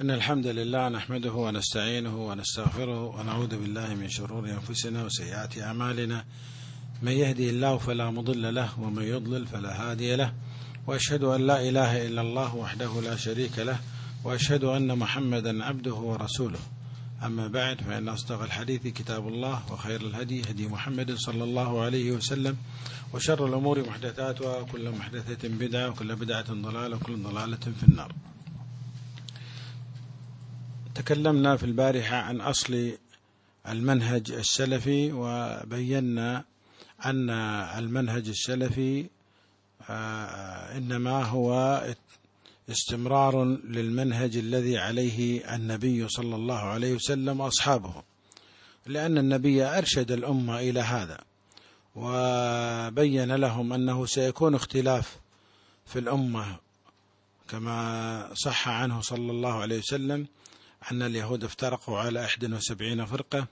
إن الحمد لله نحمده ونستعينه ونستغفره ونعوذ بالله من شرور أنفسنا وسيئات أعمالنا. من يهدي الله فلا مضل له ومن يضلل فلا هادي له. وأشهد أن لا إله إلا الله وحده لا شريك له وأشهد أن محمدا عبده ورسوله. أما بعد فإن أصدق الحديث كتاب الله وخير الهدي هدي محمد صلى الله عليه وسلم وشر الأمور محدثاتها وكل محدثة بدعة وكل بدعة ضلالة وكل ضلالة في النار. تكلمنا في البارحة عن أصل المنهج السلفي وبينا أن المنهج السلفي إنما هو استمرار للمنهج الذي عليه النبي صلى الله عليه وسلم وأصحابه لأن النبي أرشد الأمة إلى هذا وبين لهم أنه سيكون اختلاف في الأمة كما صح عنه صلى الله عليه وسلم. أن اليهود افترقوا على 71 فرقة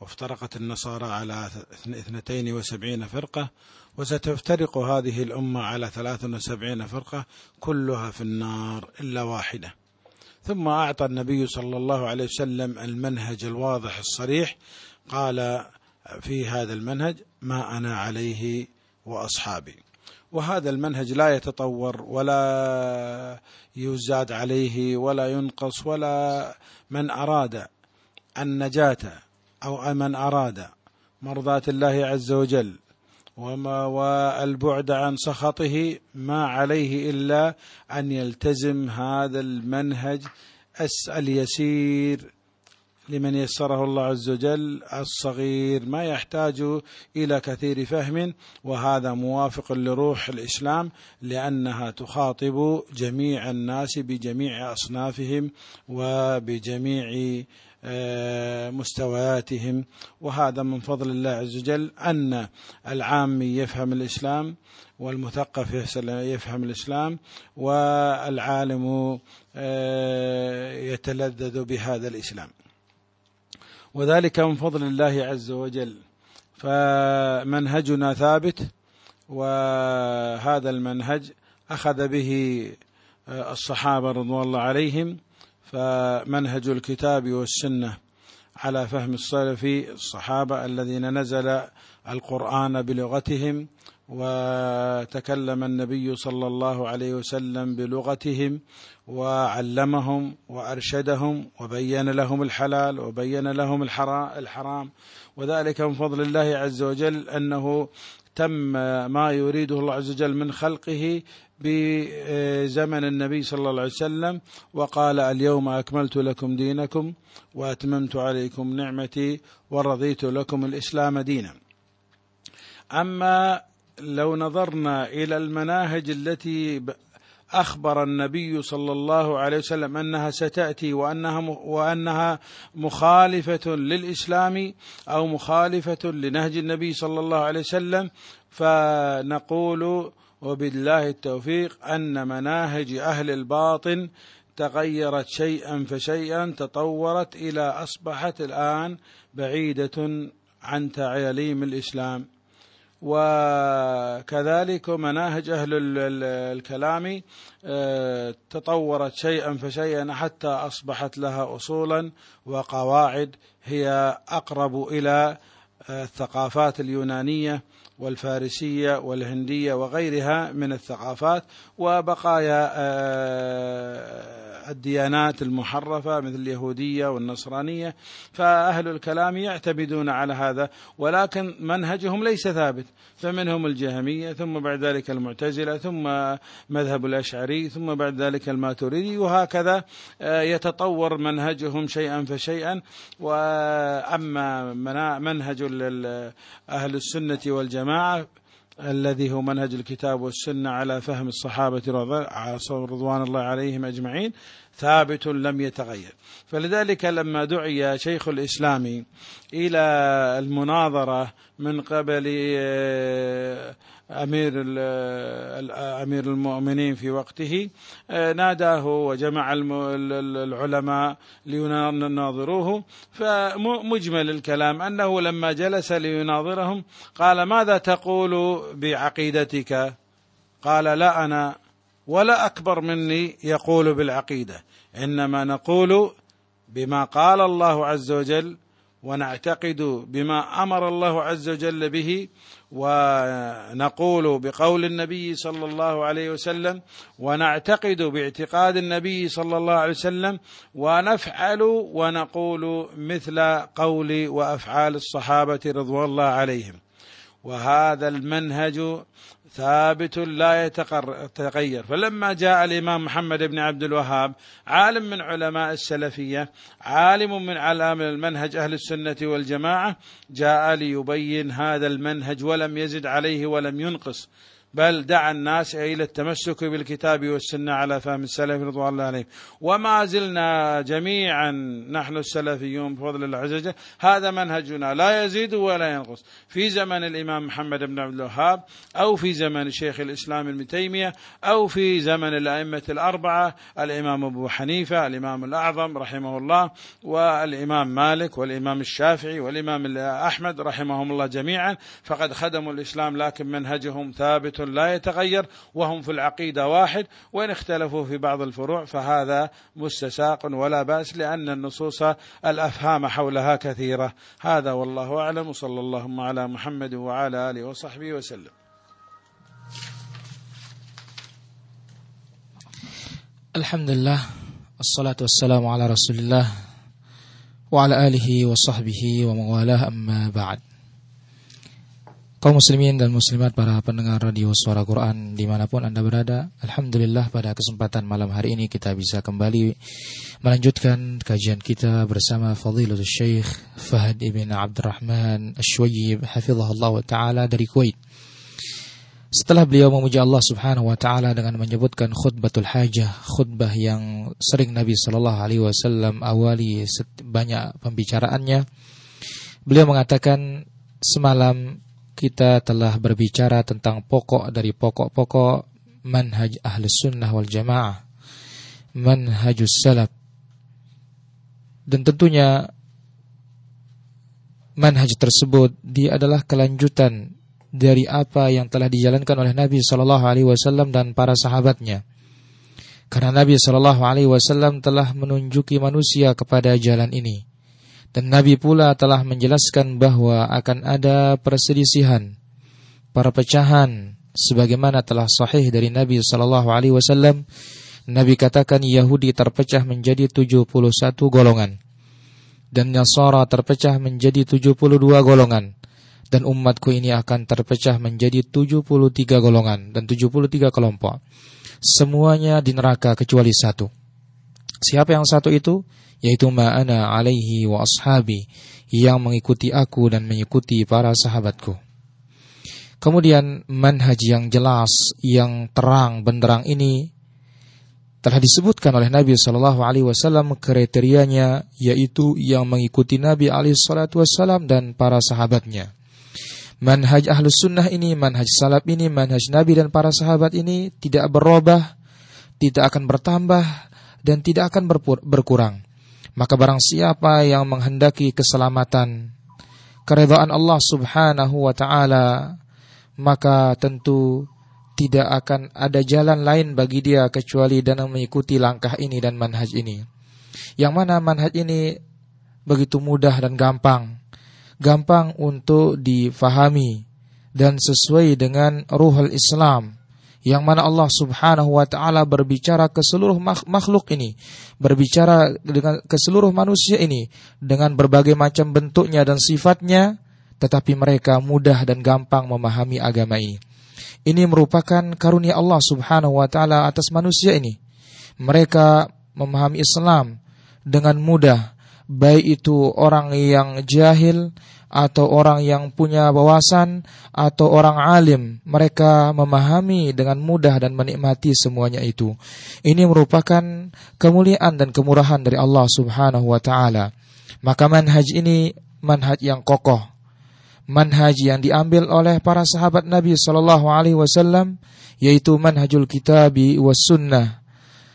وافترقت النصارى على 72 فرقة وستفترق هذه الأمة على 73 فرقة كلها في النار إلا واحدة. ثم أعطى النبي صلى الله عليه وسلم المنهج الواضح الصريح قال في هذا المنهج ما أنا عليه وأصحابي. وهذا المنهج لا يتطور ولا يزاد عليه ولا ينقص ولا من أراد النجاة أو من أراد مرضاة الله عز وجل وما والبعد عن سخطه ما عليه إلا أن يلتزم هذا المنهج اليسير لمن يسره الله عز وجل الصغير ما يحتاج إلى كثير فهم وهذا موافق لروح الإسلام لأنها تخاطب جميع الناس بجميع أصنافهم وبجميع مستوياتهم. وهذا من فضل الله عز وجل أن العامي يفهم الإسلام والمثقف يفهم الإسلام والعالم يتلذذ بهذا الإسلام. وذلك من فضل الله عز وجل. فمنهجنا ثابت وهذا المنهج أخذ به الصحابة رضوان الله عليهم. فمنهج الكتاب والسنة على فهم السلف الصحابة الذين نزل القرآن بلغتهم وتكلم النبي صلى الله عليه وسلم بلغتهم وعلمهم وأرشدهم وبين لهم الحلال وبين لهم الحرام وذلك من فضل الله عز وجل أنه تم ما يريده الله عز وجل من خلقه بزمن النبي صلى الله عليه وسلم وقال اليوم أكملت لكم دينكم وأتممت عليكم نعمتي ورضيت لكم الإسلام دينا. أما لو نظرنا إلى المناهج التي أخبر النبي صلى الله عليه وسلم أنها ستأتي وأنها وأنها مخالفة للإسلام أو مخالفة لنهج النبي صلى الله عليه وسلم فنقول وبالله التوفيق أن مناهج أهل الباطن تغيرت شيئا فشيئا تطورت إلى أصبحت الآن بعيدة عن تعاليم الإسلام. وكذلك مناهج أهل الكلام تطورت شيئا فشيئا حتى أصبحت لها اصولا وقواعد هي أقرب إلى الثقافات اليونانية والفارسية والهندية وغيرها من الثقافات وبقايا الديانات المحرفة مثل اليهودية والنصرانية فأهل الكلام يعتمدون على هذا ولكن منهجهم ليس ثابت. فمنهم الجهمية ثم بعد ذلك المعتزلة ثم مذهب الأشعري ثم بعد ذلك الماتريدي وهكذا يتطور منهجهم شيئا فشيئا. وأما منهج أهل السنة والجماعة الذي هو منهج الكتاب والسنة على فهم الصحابة رضوان الله عليهم أجمعين ثابت لم يتغير. فلذلك لما دعي شيخ الإسلام إلى المناظرة من قبل أمير أمير المؤمنين في وقته ناداه وجمع العلماء ليناظروه. فمجمل الكلام أنه لما جلس ليناظرهم قال ماذا تقول بعقيدتك؟ قال لا أنا ولا أكبر مني يقول بالعقيدة إنما نقول بما قال الله عز وجل ونعتقد بما أمر الله عز وجل به ونقول بقول النبي صلى الله عليه وسلم ونعتقد باعتقاد النبي صلى الله عليه وسلم ونفعل ونقول مثل قول وأفعال الصحابة رضوان الله عليهم. وهذا المنهج ثابت لا يتغير فلما جاء الإمام محمد بن عبد الوهاب عالم من علماء السلفية عالم من علام المنهج أهل السنة والجماعة جاء ليبين هذا المنهج ولم يزد عليه ولم ينقص. بل دعا الناس إلى التمسك بالكتاب والسنة على فهم السلف رضوان الله عليهم. وما زلنا جميعا نحن السلفيون بفضل الله عز وجل. هذا منهجنا. لا يزيد ولا ينقص. في زمن الإمام محمد بن عبد الوهاب أو في زمن شيخ الإسلام ابن تيمية أو في زمن الأئمة الأربعة الإمام أبو حنيفة الإمام الأعظم رحمه الله والإمام مالك والإمام الشافعي والإمام أحمد رحمهم الله جميعا. فقد خدموا الإسلام لكن منهجهم ثابت لا يتغير وهم في العقيدة واحد. وإن اختلفوا في بعض الفروع فهذا مستساق ولا بأس لأن النصوص الأفهام حولها كثيرة. هذا والله أعلم. وصلى اللهم على محمد وعلى آله وصحبه وسلم. الحمد لله الصلاة والسلام على رسول الله وعلى آله وصحبه وموالاه. أما بعد Kaum muslimin dan muslimat para pendengar radio suara Quran di mana pun anda berada Alhamdulillah pada kesempatan malam hari ini kita bisa kembali melanjutkan kajian kita bersama Fadilatul Syekh Fahad ibn Abdurrahman Ashwayib Hafizahullah ta'ala dari Kuwait. Setelah beliau memuji Allah subhanahu wa ta'ala dengan menyebutkan khutbatul hajah Khutbah yang sering Nabi sallallahu alaihi wasallam awali banyak pembicaraannya Beliau mengatakan semalam kita telah berbicara tentang pokok dari pokok-pokok manhaj ahlus sunnah wal jamaah manhajus salaf dan tentunya manhaj tersebut dia adalah kelanjutan dari apa yang telah dijalankan oleh Nabi Shallallahu Alaihi Wasallam dan para sahabatnya. Karena Nabi Shallallahu Alaihi Wasallam telah menunjuki manusia kepada jalan ini. Dan Nabi pula telah menjelaskan bahwa akan ada perselisihan, perpecahan, sebagaimana telah sahih dari Nabi Sallallahu Alaihi Wasallam. Nabi katakan Yahudi terpecah menjadi 71 golongan dan Nasara terpecah menjadi 72 golongan dan umatku ini akan terpecah menjadi 73 golongan dan 73 kelompok. Semuanya di neraka kecuali satu. Siapa yang satu itu? Yaitu ma'ana alaihi wa ashabi yang mengikuti aku dan mengikuti para sahabatku. Kemudian manhaj yang jelas, yang terang benderang ini telah disebutkan oleh Nabi Shallallahu Alaihi Wasallam kriterianya yaitu yang mengikuti Nabi Alaihi Wasallam dan para sahabatnya. Manhaj ahlus sunnah ini, manhaj salaf ini, manhaj Nabi dan para sahabat ini tidak berubah, tidak akan bertambah dan tidak akan berkurang. Maka barang siapa yang menghendaki keselamatan, keredaan Allah Subhanahu wa taala, maka tentu tidak akan ada jalan lain bagi dia kecuali dan mengikuti langkah ini dan manhaj ini. Yang mana manhaj ini begitu mudah dan gampang. Gampang untuk difahami dan sesuai dengan ruhul Islam yang mana Allah Subhanahu wa taala berbicara ke seluruh makhluk ini, berbicara dengan ke seluruh manusia ini dengan berbagai macam bentuknya dan sifatnya, tetapi mereka mudah dan gampang memahami agama ini. Ini merupakan karunia Allah Subhanahu wa taala atas manusia ini. Mereka memahami Islam dengan mudah, baik itu orang yang jahil atau orang yang punya wawasan atau orang alim mereka memahami dengan mudah dan menikmati semuanya itu. Ini merupakan kemuliaan dan kemurahan dari Allah Subhanahu wa taala. Maka manhaj ini manhaj yang kokoh. Manhaj yang diambil oleh para sahabat Nabi sallallahu alaihi wasallam yaitu manhajul kitabi was sunnah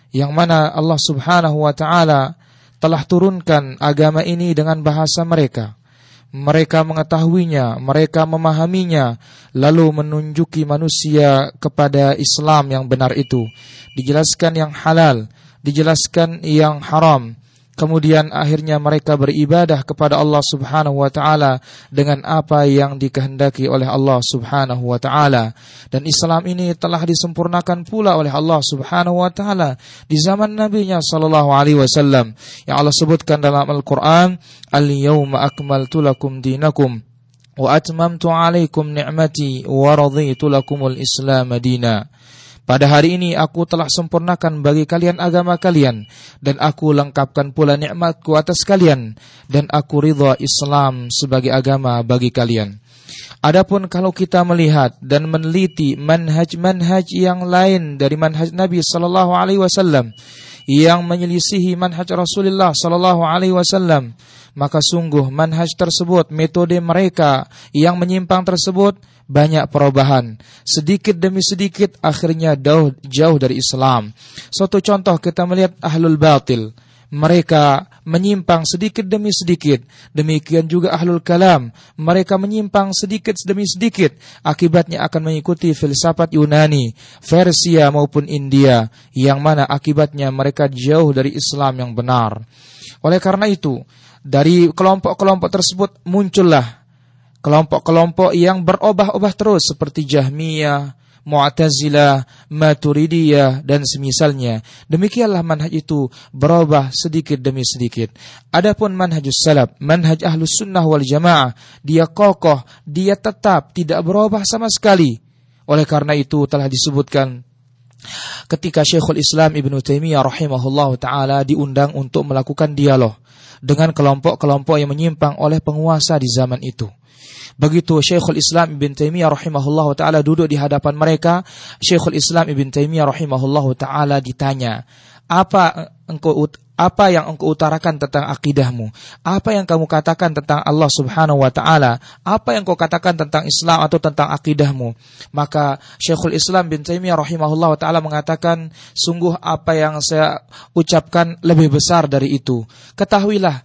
yang mana Allah Subhanahu wa taala telah turunkan agama ini dengan bahasa mereka mereka mengetahuinya, mereka memahaminya, lalu menunjuki manusia kepada Islam yang benar itu. Dijelaskan yang halal, dijelaskan yang haram, Kemudian akhirnya mereka beribadah kepada Allah Subhanahu wa taala dengan apa yang dikehendaki oleh Allah Subhanahu wa taala. Dan Islam ini telah disempurnakan pula oleh Allah Subhanahu wa taala di zaman Nabi-Nya sallallahu alaihi wasallam. Yang Allah sebutkan dalam Al-Qur'an, "Al-yauma akmaltu lakum dinakum wa atmamtu alaikum ni'mati wa raditu lakumul Islam madina." Pada hari ini aku telah sempurnakan bagi kalian agama kalian dan aku lengkapkan pula nikmatku atas kalian dan aku ridha Islam sebagai agama bagi kalian. Adapun kalau kita melihat dan meneliti manhaj-manhaj yang lain dari manhaj Nabi sallallahu alaihi wasallam yang menyelisihi manhaj Rasulullah sallallahu alaihi wasallam, maka sungguh manhaj tersebut, metode mereka yang menyimpang tersebut banyak perubahan. Sedikit demi sedikit akhirnya jauh, jauh dari Islam. Suatu contoh kita melihat ahlul batil. Mereka menyimpang sedikit demi sedikit. Demikian juga ahlul kalam. Mereka menyimpang sedikit demi sedikit. Akibatnya akan mengikuti filsafat Yunani, Persia maupun India. Yang mana akibatnya mereka jauh dari Islam yang benar. Oleh karena itu, dari kelompok-kelompok tersebut muncullah kelompok-kelompok yang berubah-ubah terus seperti Jahmiyah, Mu'tazilah, Maturidiyah dan semisalnya. Demikianlah manhaj itu berubah sedikit demi sedikit. Adapun manhajus salaf, manhaj ahlus sunnah wal jamaah, dia kokoh, dia tetap tidak berubah sama sekali. Oleh karena itu telah disebutkan ketika Syekhul Islam Ibn Taimiyah rahimahullah taala diundang untuk melakukan dialog dengan kelompok-kelompok yang menyimpang oleh penguasa di zaman itu. Begitu Syekhul Islam Ibn Taimiyah rahimahullah taala duduk di hadapan mereka, Syekhul Islam Ibn Taimiyah rahimahullah taala ditanya, "Apa engkau apa yang engkau utarakan tentang akidahmu? Apa yang kamu katakan tentang Allah Subhanahu wa taala? Apa yang kau katakan tentang Islam atau tentang akidahmu?" Maka Syekhul Islam bin Taimiyah rahimahullah taala mengatakan, "Sungguh apa yang saya ucapkan lebih besar dari itu. Ketahuilah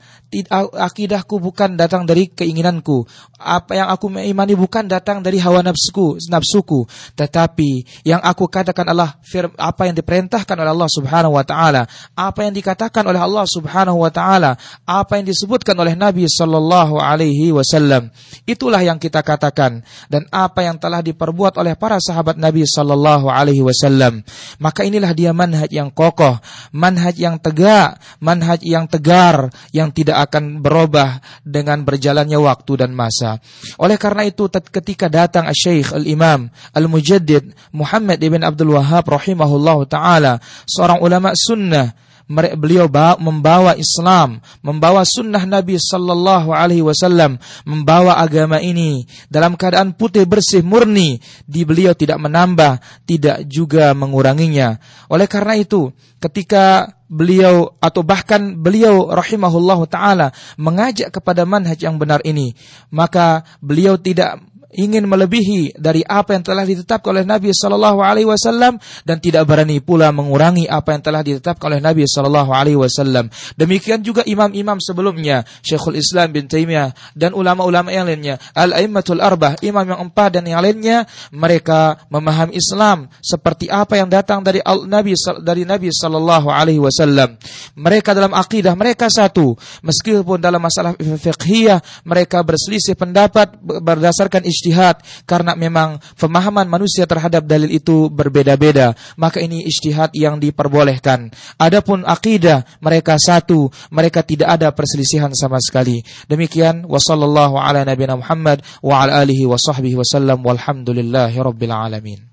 akidahku bukan datang dari keinginanku. Apa yang aku imani bukan datang dari hawa nafsuku, nafsuku, tetapi yang aku katakan adalah apa yang diperintahkan oleh Allah Subhanahu wa taala, apa yang dikatakan oleh Allah Subhanahu wa taala, apa yang disebutkan oleh Nabi sallallahu alaihi wasallam. Itulah yang kita katakan dan apa yang telah diperbuat oleh para sahabat Nabi sallallahu alaihi wasallam. Maka inilah dia manhaj yang kokoh, manhaj yang tegak, manhaj yang tegar, yang tidak akan berubah dengan berjalannya waktu dan masa. Oleh karena itu ketika datang Syekh Al-Imam Al-Mujaddid Muhammad ibn Abdul Wahab rahimahullahu taala, seorang ulama sunnah beliau membawa Islam, membawa sunnah Nabi Sallallahu Alaihi Wasallam, membawa agama ini dalam keadaan putih bersih murni. Di beliau tidak menambah, tidak juga menguranginya. Oleh karena itu, ketika beliau atau bahkan beliau rahimahullahu taala mengajak kepada manhaj yang benar ini, maka beliau tidak ingin melebihi dari apa yang telah ditetapkan oleh Nabi Sallallahu Alaihi Wasallam dan tidak berani pula mengurangi apa yang telah ditetapkan oleh Nabi Sallallahu Alaihi Wasallam. Demikian juga imam-imam sebelumnya, Syekhul Islam bin Taimiyah dan ulama-ulama yang lainnya, al aimmatul arbah, imam yang empat dan yang lainnya, mereka memahami Islam seperti apa yang datang dari Nabi dari Nabi Sallallahu Alaihi Wasallam. Mereka dalam akidah mereka satu, meskipun dalam masalah fiqhiyah mereka berselisih pendapat berdasarkan ijtihad karena memang pemahaman manusia terhadap dalil itu berbeda-beda. Maka ini ijtihad yang diperbolehkan. Adapun akidah mereka satu, mereka tidak ada perselisihan sama sekali. Demikian wasallallahu ala nabiyina Muhammad wa ala alihi wa sahbihi wasallam walhamdulillahi rabbil alamin.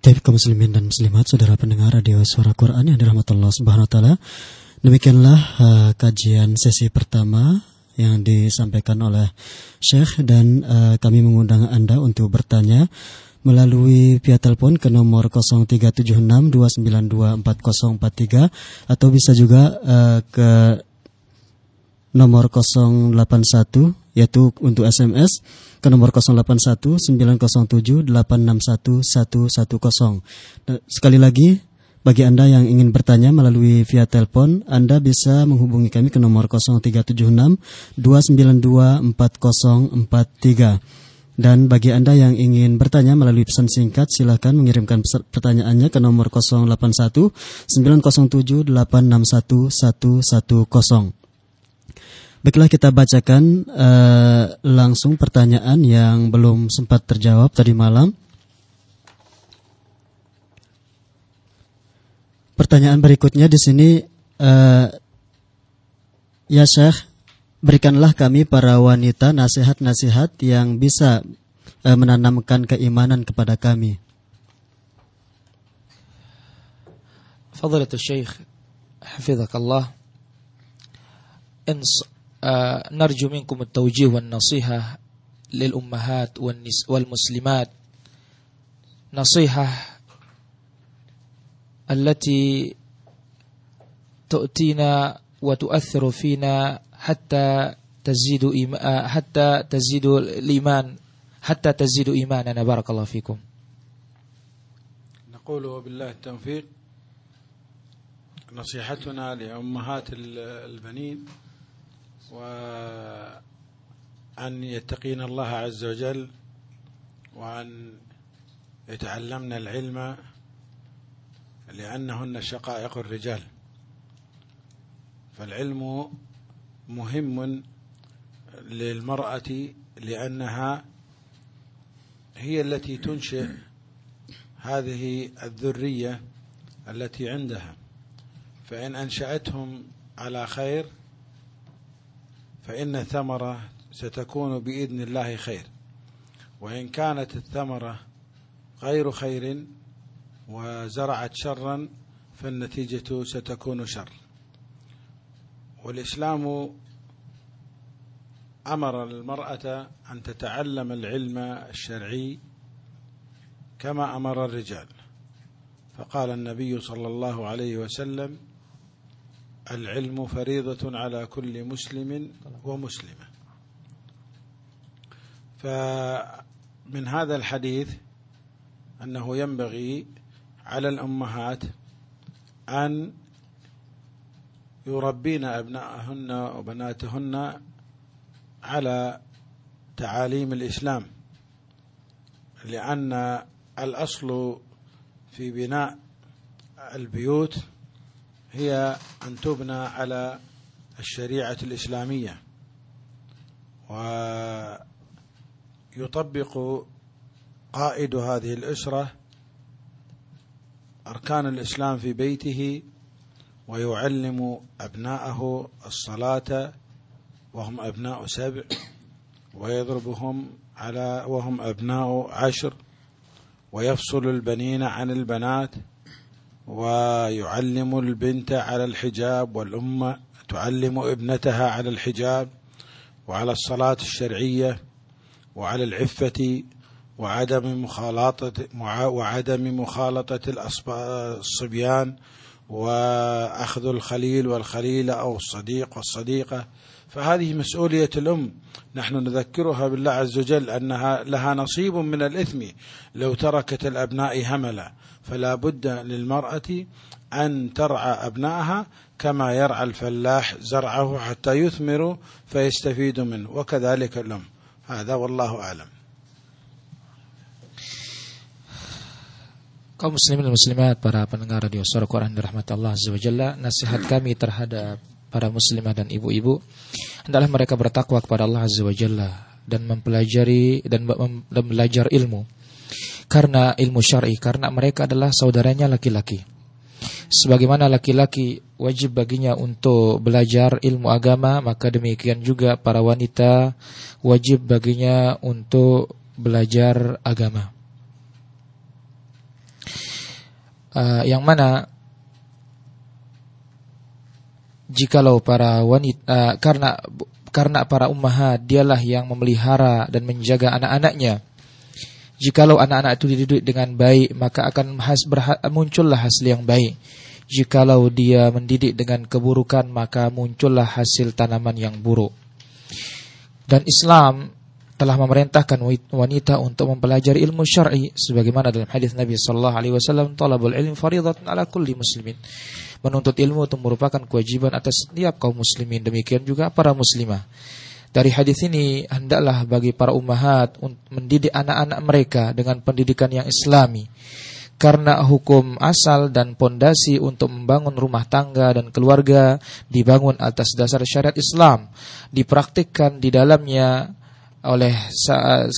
Baik kaum muslimin dan muslimat, saudara pendengar radio suara Quran yang dirahmati Allah Subhanahu wa taala. Demikianlah uh, kajian sesi pertama yang disampaikan oleh Syekh dan uh, kami mengundang Anda untuk bertanya melalui via telepon ke nomor 0376292443 atau bisa juga uh, ke nomor 081 yaitu untuk SMS ke nomor 081 907 861 110. Sekali lagi Bagi Anda yang ingin bertanya melalui via telepon, Anda bisa menghubungi kami ke nomor 0376 292 4043. Dan bagi Anda yang ingin bertanya melalui pesan singkat, silakan mengirimkan pertanyaannya ke nomor 081 907 861 110. Baiklah kita bacakan uh, langsung pertanyaan yang belum sempat terjawab tadi malam. Pertanyaan berikutnya di sini, uh, ya Syekh, berikanlah kami para wanita nasihat-nasihat yang bisa uh, menanamkan keimanan kepada kami. Hafizakallah. Ins uh, narju minkum at-tawjih wan nasihah lil ummahat wal muslimat. Nasihah التي تؤتينا وتؤثر فينا حتى تزيد حتى تزيد الإيمان حتى تزيد إيماننا. بارك الله فيكم. نقول وبالله التوفيق. نصيحتنا لأمهات البنين وأن يتقين الله عز وجل وأن يتعلمن العلم لأنهن شقائق الرجال. فالعلم مهم للمرأة لأنها هي التي تنشئ هذه الذرية التي عندها. فإن أنشأتهم على خير فإن الثمرة ستكون بإذن الله خير. وإن كانت الثمرة غير خير وزرعت شرا فالنتيجة ستكون شر. والإسلام أمر المرأة أن تتعلم العلم الشرعي كما أمر الرجال. فقال النبي صلى الله عليه وسلم العلم فريضة على كل مسلم ومسلمة. فمن هذا الحديث أنه ينبغي على الأمهات أن يربين أبنائهن وبناتهن على تعاليم الإسلام لأن الأصل في بناء البيوت هي أن تبنى على الشريعة الإسلامية ويطبق قائد هذه الأسرة أركان الإسلام في بيته ويعلم أبناءه الصلاة وهم أبناء سبع ويضربهم على وهم أبناء عشر ويفصل البنين عن البنات ويعلم البنت على الحجاب والأم تعلم ابنتها على الحجاب وعلى الصلاة الشرعية وعلى العفة وعدم مخالطة وعدم مخالطة الصبيان وأخذ الخليل والخليلة أو الصديق والصديقة. فهذه مسؤولية الأم. نحن نذكرها بالله عز وجل أنها لها نصيب من الإثم. لو تركت الأبناء هملا فلا بد للمرأة أن ترعى أبنائها كما يرعى الفلاح زرعه حتى يثمر فيستفيد منه. وكذلك الأم. هذا والله أعلم. Kaum muslimin dan muslimat, para pendengar radio suara Quran dirahmati Allah Azza wa Jalla, nasihat kami terhadap para muslimah dan ibu-ibu adalah mereka bertakwa kepada Allah Azza wa Jalla dan mempelajari dan, dan belajar ilmu. Karena ilmu syar'i, karena mereka adalah saudaranya laki-laki. Sebagaimana laki-laki wajib baginya untuk belajar ilmu agama, maka demikian juga para wanita wajib baginya untuk belajar agama. Uh, yang mana? Jikalau para wanita uh, karena karena para ummahat dialah yang memelihara dan menjaga anak-anaknya. Jikalau anak-anak itu dididik dengan baik maka akan has, berha, muncullah hasil yang baik. Jikalau dia mendidik dengan keburukan maka muncullah hasil tanaman yang buruk. Dan Islam telah memerintahkan wanita untuk mempelajari ilmu syar'i sebagaimana dalam hadis Nabi sallallahu alaihi wasallam talabul ilmi fardhatun ala kulli muslimin. Menuntut ilmu itu merupakan kewajiban atas setiap kaum muslimin demikian juga para muslimah. Dari hadis ini hendaklah bagi para ummahat mendidik anak-anak mereka dengan pendidikan yang islami karena hukum asal dan pondasi untuk membangun rumah tangga dan keluarga dibangun atas dasar syariat Islam, dipraktikkan di dalamnya oleh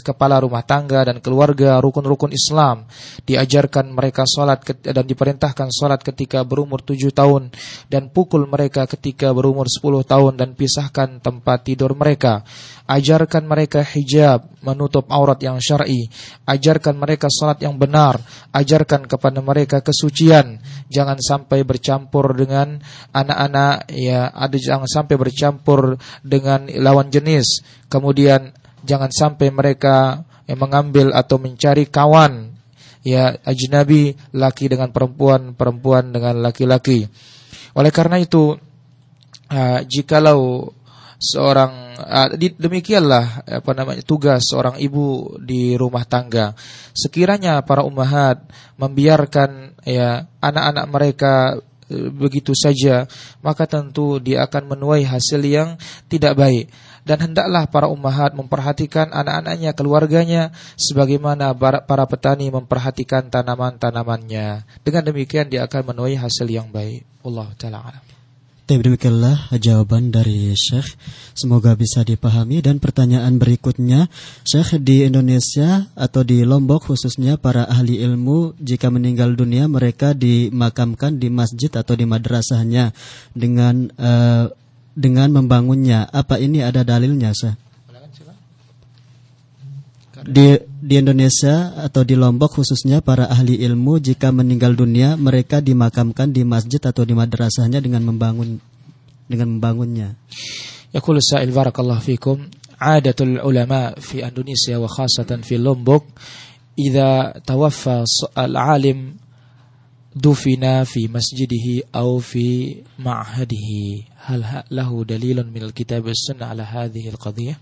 kepala rumah tangga dan keluarga rukun-rukun Islam. Diajarkan mereka sholat dan diperintahkan sholat ketika berumur tujuh tahun dan pukul mereka ketika berumur sepuluh tahun dan pisahkan tempat tidur mereka. Ajarkan mereka hijab menutup aurat yang syar'i. Ajarkan mereka sholat yang benar. Ajarkan kepada mereka kesucian. Jangan sampai bercampur dengan anak-anak ya ada jangan sampai bercampur dengan lawan jenis kemudian jangan sampai mereka yang mengambil atau mencari kawan. Ya ajnabi laki dengan perempuan perempuan dengan laki-laki. Oleh karena itu uh, jikalau seorang uh, demikianlah apa namanya tugas seorang ibu di rumah tangga. Sekiranya para ummahat membiarkan ya anak-anak mereka begitu saja maka tentu dia akan menuai hasil yang tidak baik dan hendaklah para ummahat memperhatikan anak-anaknya, keluarganya sebagaimana para petani memperhatikan tanaman-tanamannya. Dengan demikian dia akan menuai hasil yang baik. Allah taala alam. Demikianlah jawaban dari Syekh. Semoga bisa dipahami dan pertanyaan berikutnya, Syekh di Indonesia atau di Lombok khususnya para ahli ilmu jika meninggal dunia mereka dimakamkan di masjid atau di madrasahnya dengan uh, dengan membangunnya. Apa ini ada dalilnya, sah? Di, di Indonesia atau di Lombok khususnya para ahli ilmu jika meninggal dunia mereka dimakamkan di masjid atau di madrasahnya dengan membangun dengan membangunnya. Yaqul sa'il barakallahu fikum adatul ulama fi Indonesia wa khasatan fi Lombok idza tawaffa al-alim dufina fi masjidihi au fi ma'hadihi هل له دليل من الكتاب والسنة على هذه القضية؟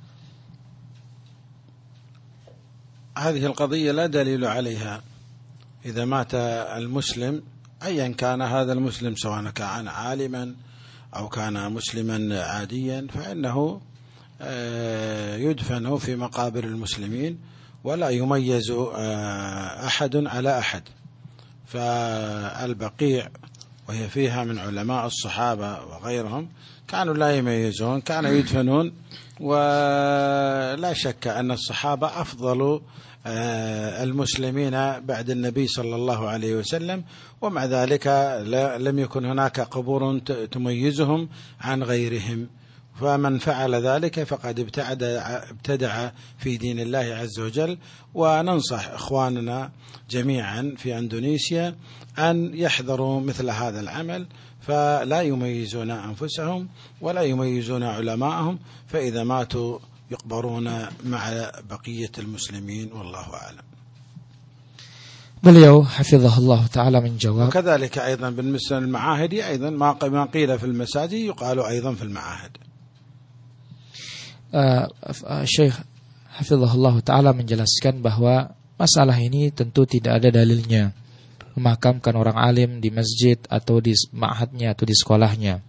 هذه القضية لا دليل عليها. إذا مات المسلم أيا كان هذا المسلم سواء كان عالما أو كان مسلما عاديا فإنه آه، يدفن في مقابر المسلمين ولا يميز آه، أحد على أحد. فالبقيع وهي فيها من علماء الصحابة وغيرهم كانوا لا يميزون كانوا يدفنون ولا شك أن الصحابة أفضل آه، المسلمين بعد النبي صلى الله عليه وسلم ومع ذلك لم يكن هناك قبور تميزهم عن غيرهم. فمن فعل ذلك فقد ابتعد ابتدع في دين الله عز وجل. وننصح إخواننا جميعا في أندونيسيا أن يحذروا مثل هذا العمل. فلا يميزون أنفسهم ولا يميزون علماءهم فإذا ماتوا يقبرون مع بقية المسلمين والله أعلم. Beliau hafizahullah taala menjawab. وكذلك أيضا بالنسبة للمعاهد أيضا ما ما قيل في المساجد يقال أيضا في المعاهد. Syekh hafizahullah taala menjelaskan bahwa masalah ini tentu tidak ada dalilnya. Memakamkan orang alim di masjid atau di ma'hadnya atau di sekolahnya.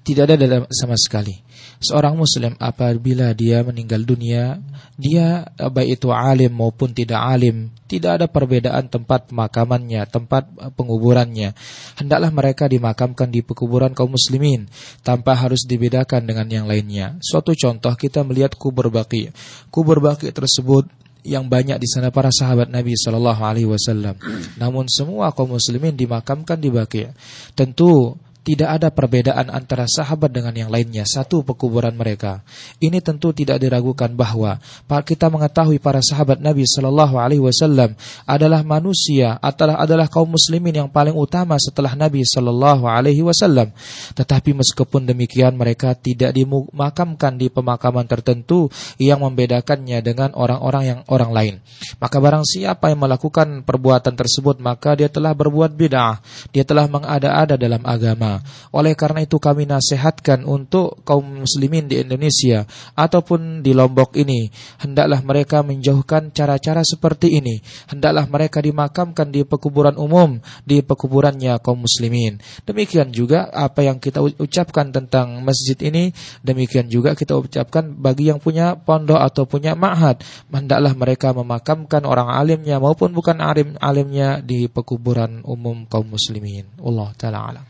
Tidak ada dalam sama sekali. Seorang muslim apabila dia meninggal dunia, dia baik itu alim maupun tidak alim, tidak ada perbedaan tempat pemakamannya, tempat penguburannya. Hendaklah mereka dimakamkan di pekuburan kaum muslimin tanpa harus dibedakan dengan yang lainnya. Suatu contoh kita melihat kubur baki. Kubur baki tersebut yang banyak di sana para sahabat Nabi Shallallahu Alaihi Wasallam. Namun semua kaum muslimin dimakamkan di Baqi. Tentu tidak ada perbedaan antara sahabat dengan yang lainnya, satu pekuburan mereka. Ini tentu tidak diragukan bahwa kita mengetahui para sahabat Nabi Shallallahu Alaihi Wasallam adalah manusia, adalah adalah kaum muslimin yang paling utama setelah Nabi Shallallahu Alaihi Wasallam. Tetapi meskipun demikian mereka tidak dimakamkan di pemakaman tertentu yang membedakannya dengan orang-orang yang orang lain. Maka barang siapa yang melakukan perbuatan tersebut maka dia telah berbuat bid'ah, dia telah mengada-ada dalam agama Oleh karena itu kami nasihatkan untuk kaum muslimin di Indonesia ataupun di Lombok ini, hendaklah mereka menjauhkan cara-cara seperti ini. Hendaklah mereka dimakamkan di pekuburan umum, di pekuburannya kaum muslimin. Demikian juga apa yang kita ucapkan tentang masjid ini, demikian juga kita ucapkan bagi yang punya pondok atau punya ma'had, hendaklah mereka memakamkan orang alimnya maupun bukan alim alimnya di pekuburan umum kaum muslimin. Allah taala alam.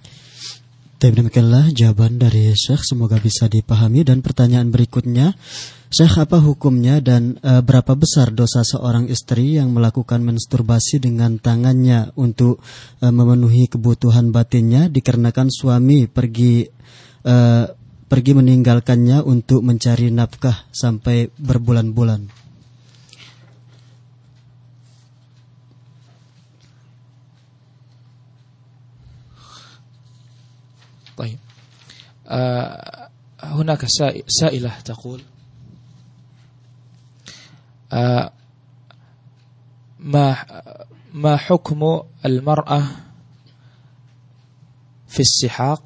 Tapi demikianlah jawaban dari Syekh semoga bisa dipahami dan pertanyaan berikutnya Syekh apa hukumnya dan e, berapa besar dosa seorang istri yang melakukan mensturbasi dengan tangannya untuk e, memenuhi kebutuhan batinnya dikarenakan suami pergi e, pergi meninggalkannya untuk mencari nafkah sampai berbulan-bulan. هناك سائلة تقول آه ما ما حكم المرأة في السحاق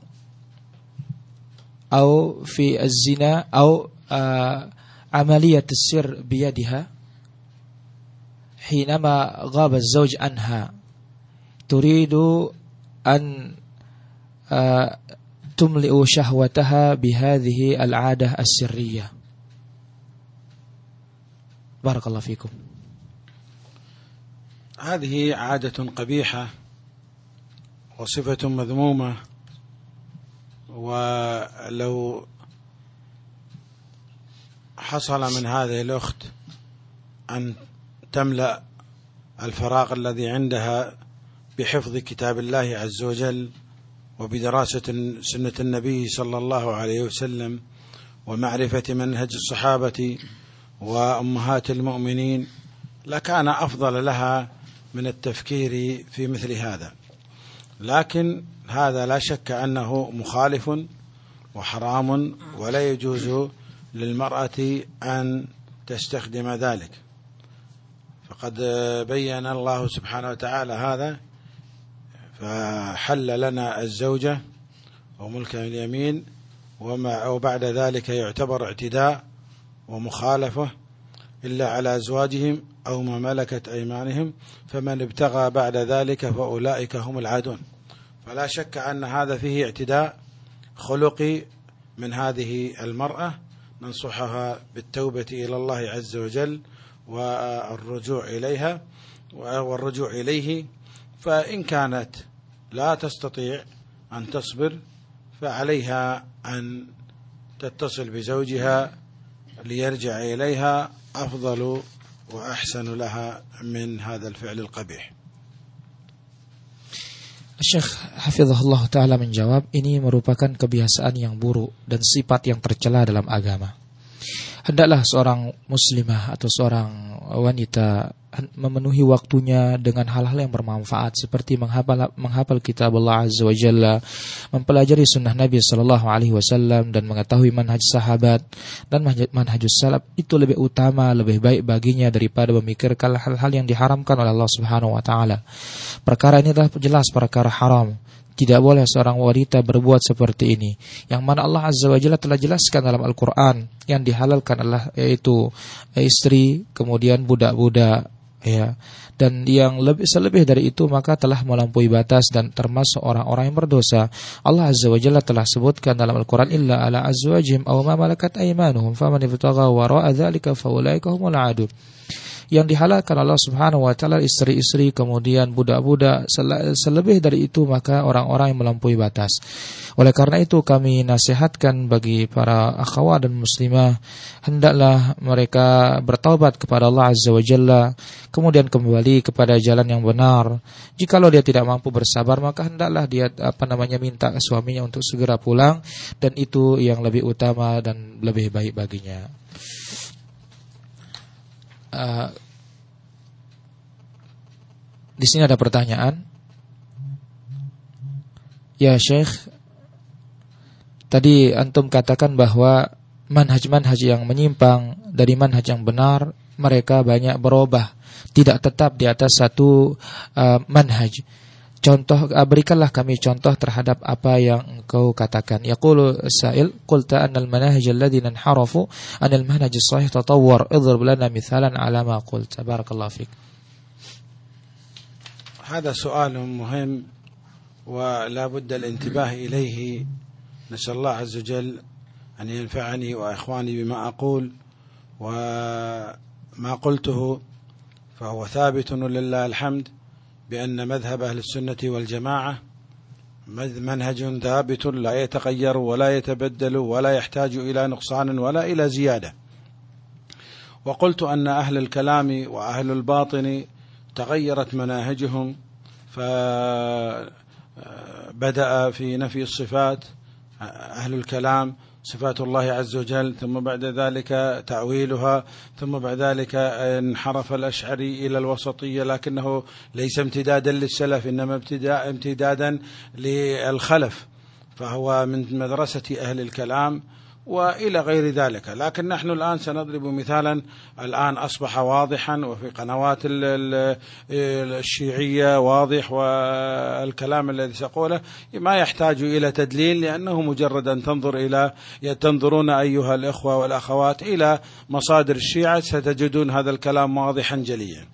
أو في الزنا أو آه عملية السر بيدها حينما غاب الزوج عنها؟ تريد أن آه تملئ شهوتها بهذه العادة السرية. بارك الله فيكم. هذه عادة قبيحة وصفة مذمومة ولو حصل من هذه الأخت أن تملأ الفراغ الذي عندها بحفظ كتاب الله عز وجل وبدراسة سنة النبي صلى الله عليه وسلم ومعرفة منهج الصحابة وأمهات المؤمنين لكان أفضل لها من التفكير في مثل هذا. لكن هذا لا شك أنه مخالف وحرام ولا يجوز للمرأة أن تستخدم ذلك. فقد بين الله سبحانه وتعالى هذا فحل لنا الزوجة وملك اليمين وما وبعد ذلك يعتبر اعتداء ومخالفة إلا على أزواجهم أو ما ملكت أيمانهم فمن ابتغى بعد ذلك فأولئك هم العادون. فلا شك أن هذا فيه اعتداء خلقي من هذه المرأة ننصحها بالتوبة إلى الله عز وجل والرجوع إليها والرجوع إليه فإن كانت لا تستطيع أن تصبر فعليها أن تتصل بزوجها ليرجع إليها أفضل وأحسن لها من هذا الفعل القبيح Syekh Hafizahullah Ta'ala menjawab Ini merupakan kebiasaan yang buruk Dan sifat yang tercela dalam agama Hendaklah seorang muslimah Atau seorang wanita memenuhi waktunya dengan hal-hal yang bermanfaat seperti menghafal menghafal kitab Allah Azza wa Jalla, mempelajari sunnah Nabi Sallallahu Alaihi Wasallam dan mengetahui manhaj sahabat dan manhajus salaf itu lebih utama, lebih baik baginya daripada memikirkan hal-hal yang diharamkan oleh Allah Subhanahu Wa Taala. Perkara ini adalah jelas perkara haram. Tidak boleh seorang wanita berbuat seperti ini. Yang mana Allah Azza wa Jalla telah jelaskan dalam Al-Quran. Yang dihalalkan adalah yaitu istri, kemudian budak-budak, ya. Dan yang lebih selebih dari itu maka telah melampaui batas dan termasuk orang-orang yang berdosa. Allah azza wa jalla telah sebutkan dalam Al-Qur'an illa ala azwajihim aw ma malakat aymanuhum faman ibtagha wara'a dzalika faulaika humul adun yang dihalalkan Allah Subhanahu wa taala istri-istri kemudian budak-budak selebih dari itu maka orang-orang yang melampaui batas. Oleh karena itu kami nasihatkan bagi para akhwat dan muslimah hendaklah mereka bertaubat kepada Allah Azza wa Jalla kemudian kembali kepada jalan yang benar. Jikalau dia tidak mampu bersabar maka hendaklah dia apa namanya minta suaminya untuk segera pulang dan itu yang lebih utama dan lebih baik baginya. Uh, di sini ada pertanyaan. Ya Syekh, tadi antum katakan bahwa manhaj-manhaj yang menyimpang dari manhaj yang benar, mereka banyak berubah, tidak tetap di atas satu uh, manhaj. Contoh berikanlah kami contoh terhadap apa yang engkau katakan yaqulu sa'il qulta anna al-manahij alladhina inharafu an al-manhaj as-sahih tatawwar idrib lana mithalan ala ma qulta barakallahu fik هذا سؤال مهم ولا بد الانتباه إليه نسأل الله عز وجل أن ينفعني وإخواني بما أقول وما قلته فهو ثابت ولله الحمد بأن مذهب أهل السنة والجماعة منهج ثابت لا يتغير ولا يتبدل ولا يحتاج إلى نقصان ولا إلى زيادة. وقلت أن أهل الكلام وأهل الباطن تغيرت مناهجهم فبدأ في نفي الصفات أهل الكلام صفات الله عز وجل ثم بعد ذلك تأويلها ثم بعد ذلك انحرف الأشعري إلى الوسطية لكنه ليس امتدادا للسلف إنما امتدادا للخلف. فهو من مدرسة أهل الكلام وإلى غير ذلك، لكن نحن الآن سنضرب مثالا الآن أصبح واضحا وفي قنوات الشيعية واضح والكلام الذي سأقوله ما يحتاج إلى تدليل لأنه مجرد أن تنظر إلى تنظرون أيها الإخوة والأخوات إلى مصادر الشيعة ستجدون هذا الكلام واضحا جليا.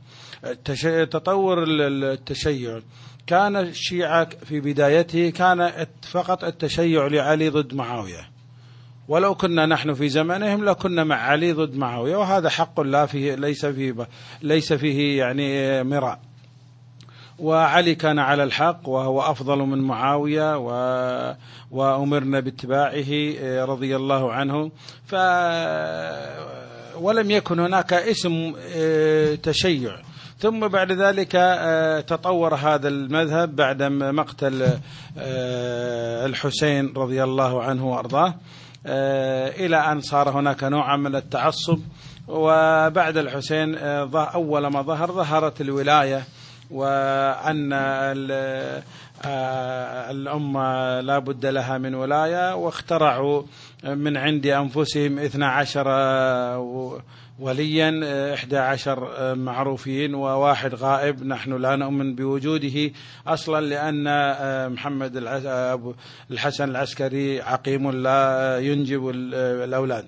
تطور التشيع. كان الشيعة في بدايته كان فقط التشيع لعلي ضد معاوية. ولو كنا نحن في زمنهم لكنا مع علي ضد معاوية وهذا حق لا فيه ليس فيه ليس فيه يعني مراء. وعلي كان على الحق وهو أفضل من معاوية و وأمرنا باتباعه رضي الله عنه. ف ولم يكن هناك اسم تشيع. ثم بعد ذلك تطور هذا المذهب بعد مقتل الحسين رضي الله عنه وأرضاه. آه، إلى أن صار هناك نوع من التعصب. وبعد الحسين آه، أول ما ظهر ظهرت الولاية وأن آه، الأمة لا بد لها من ولاية واخترعوا من عند أنفسهم اثنا عشر وليا 11 آه، معروفين وواحد غائب. نحن لا نؤمن بوجوده أصلا لأن آه، محمد الحسن العسكري عقيم لا ينجب الأولاد.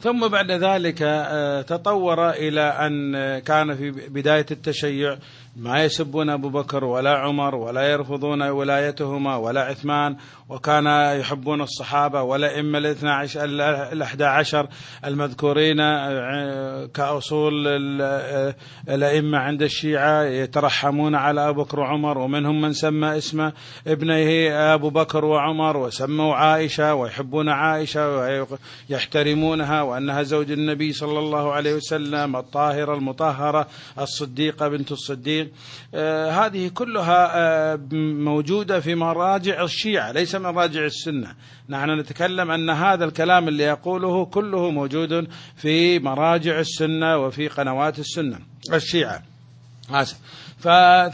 ثم بعد ذلك آه، تطور إلى أن كان في بداية التشيع ما يسبون أبو بكر ولا عمر ولا يرفضون ولايتهما ولا عثمان وكان يحبون الصحابة والأئمة الاثنى عشر الأحد عشر المذكورين آه، كأصول الأئمة عند الشيعة يترحمون على أبو بكر وعمر ومنهم من سمى اسمه ابنيه أبو بكر وعمر وسموا عائشة ويحبون عائشة ويحترمونها وأنها زوج النبي صلى الله عليه وسلم الطاهرة المطهرة الصديقة بنت الصديق. آه، هذه كلها آه، موجودة في مراجع الشيعة ليس من راجع السنة. نحن نتكلم أن هذا الكلام اللي يقوله كله موجود في مراجع السنة وفي قنوات السنة الشيعة. آسف.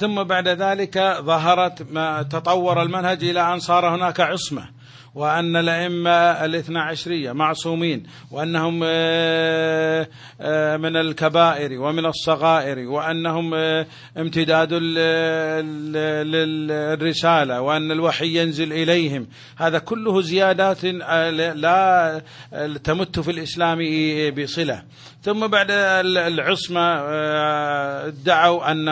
ثم بعد ذلك ظهرت ما تطور المنهج إلى أن صار هناك عصمة. وأن الأئمة الاثنى عشرية معصومين وأنهم آه، آه، من الكبائر ومن الصغائر وأنهم آه، امتداد للرسالة وأن الوحي ينزل إليهم. هذا كله زيادات لا تمت في الإسلام بصلة. ثم بعد العصمة ادعوا أن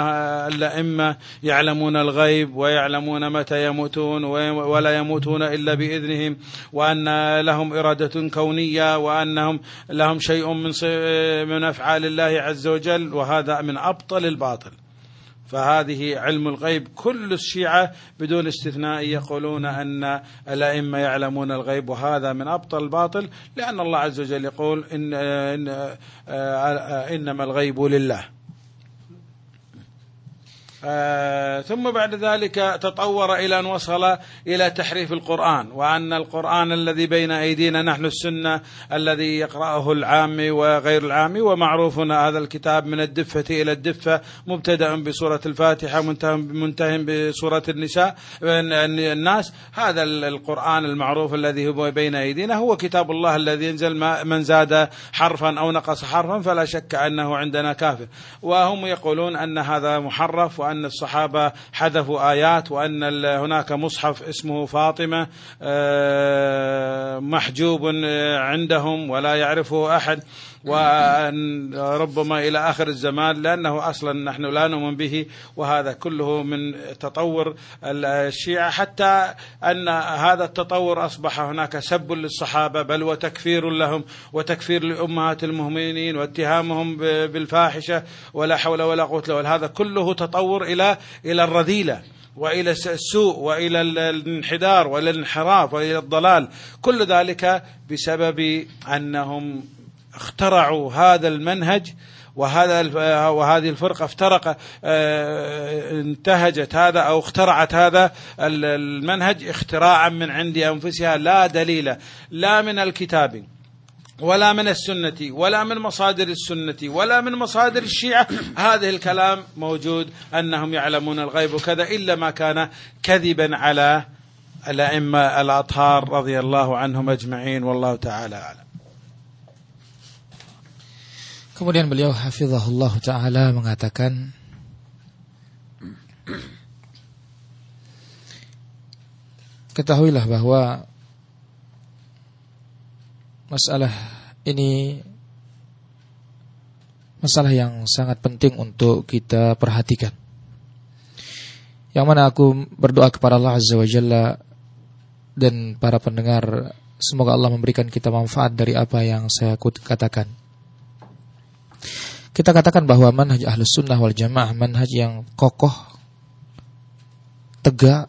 الأئمة يعلمون الغيب ويعلمون متى يموتون ولا يموتون إلا بإذن بإذنهم وأن لهم إرادة كونية وأنهم لهم شيء من من أفعال الله عز وجل وهذا من أبطل الباطل. فهذه علم الغيب. كل الشيعة بدون استثناء يقولون أن الأئمة يعلمون الغيب وهذا من أبطل الباطل لأن الله عز وجل يقول إن, إن إنما الغيب لله. آه ثم بعد ذلك تطور إلى أن وصل إلى تحريف القرآن وأن القرآن الذي بين أيدينا نحن السنة الذي يقرأه العامي وغير العامي ومعروف هذا الكتاب من الدفة إلى الدفة مبتدأ بسورة الفاتحة منتهى بسورة النساء الناس. هذا القرآن المعروف الذي هو بين أيدينا هو كتاب الله الذي ينزل من زاد حرفا أو نقص حرفا فلا شك أنه عندنا كافر. وهم يقولون أن هذا محرف وأن الصحابة حذفوا آيات وأن هناك مصحف اسمه فاطمة محجوب عندهم ولا يعرفه أحد. وربما إلى آخر الزمان لأنه أصلا نحن لا نؤمن به وهذا كله من تطور الشيعة. حتى أن هذا التطور أصبح هناك سب للصحابة بل وتكفير لهم وتكفير لأمهات المؤمنين واتهامهم بالفاحشة ولا حول ولا قوة إلا هذا كله تطور إلى إلى الرذيلة وإلى السوء وإلى الانحدار والى الانحراف وإلى الضلال. كل ذلك بسبب أنهم اخترعوا هذا المنهج وهذا وهذه الفرقة افترق آه، انتهجت هذا أو اخترعت هذا المنهج اختراعا من عند أنفسها لا دليل لا من الكتاب ولا من السنة ولا من مصادر السنة ولا من مصادر الشيعة. هذه الكلام موجود أنهم يعلمون الغيب وكذا إلا ما كان كذبا على الأئمة الأطهار رضي الله عنهم أجمعين والله تعالى أعلم. Kemudian beliau hafizahullah taala mengatakan Ketahuilah bahwa masalah ini masalah yang sangat penting untuk kita perhatikan. Yang mana aku berdoa kepada Allah Azza wa Jalla dan para pendengar semoga Allah memberikan kita manfaat dari apa yang saya katakan. Kita katakan bahwa manhaj ahlus sunnah wal jamaah manhaj yang kokoh, tegak,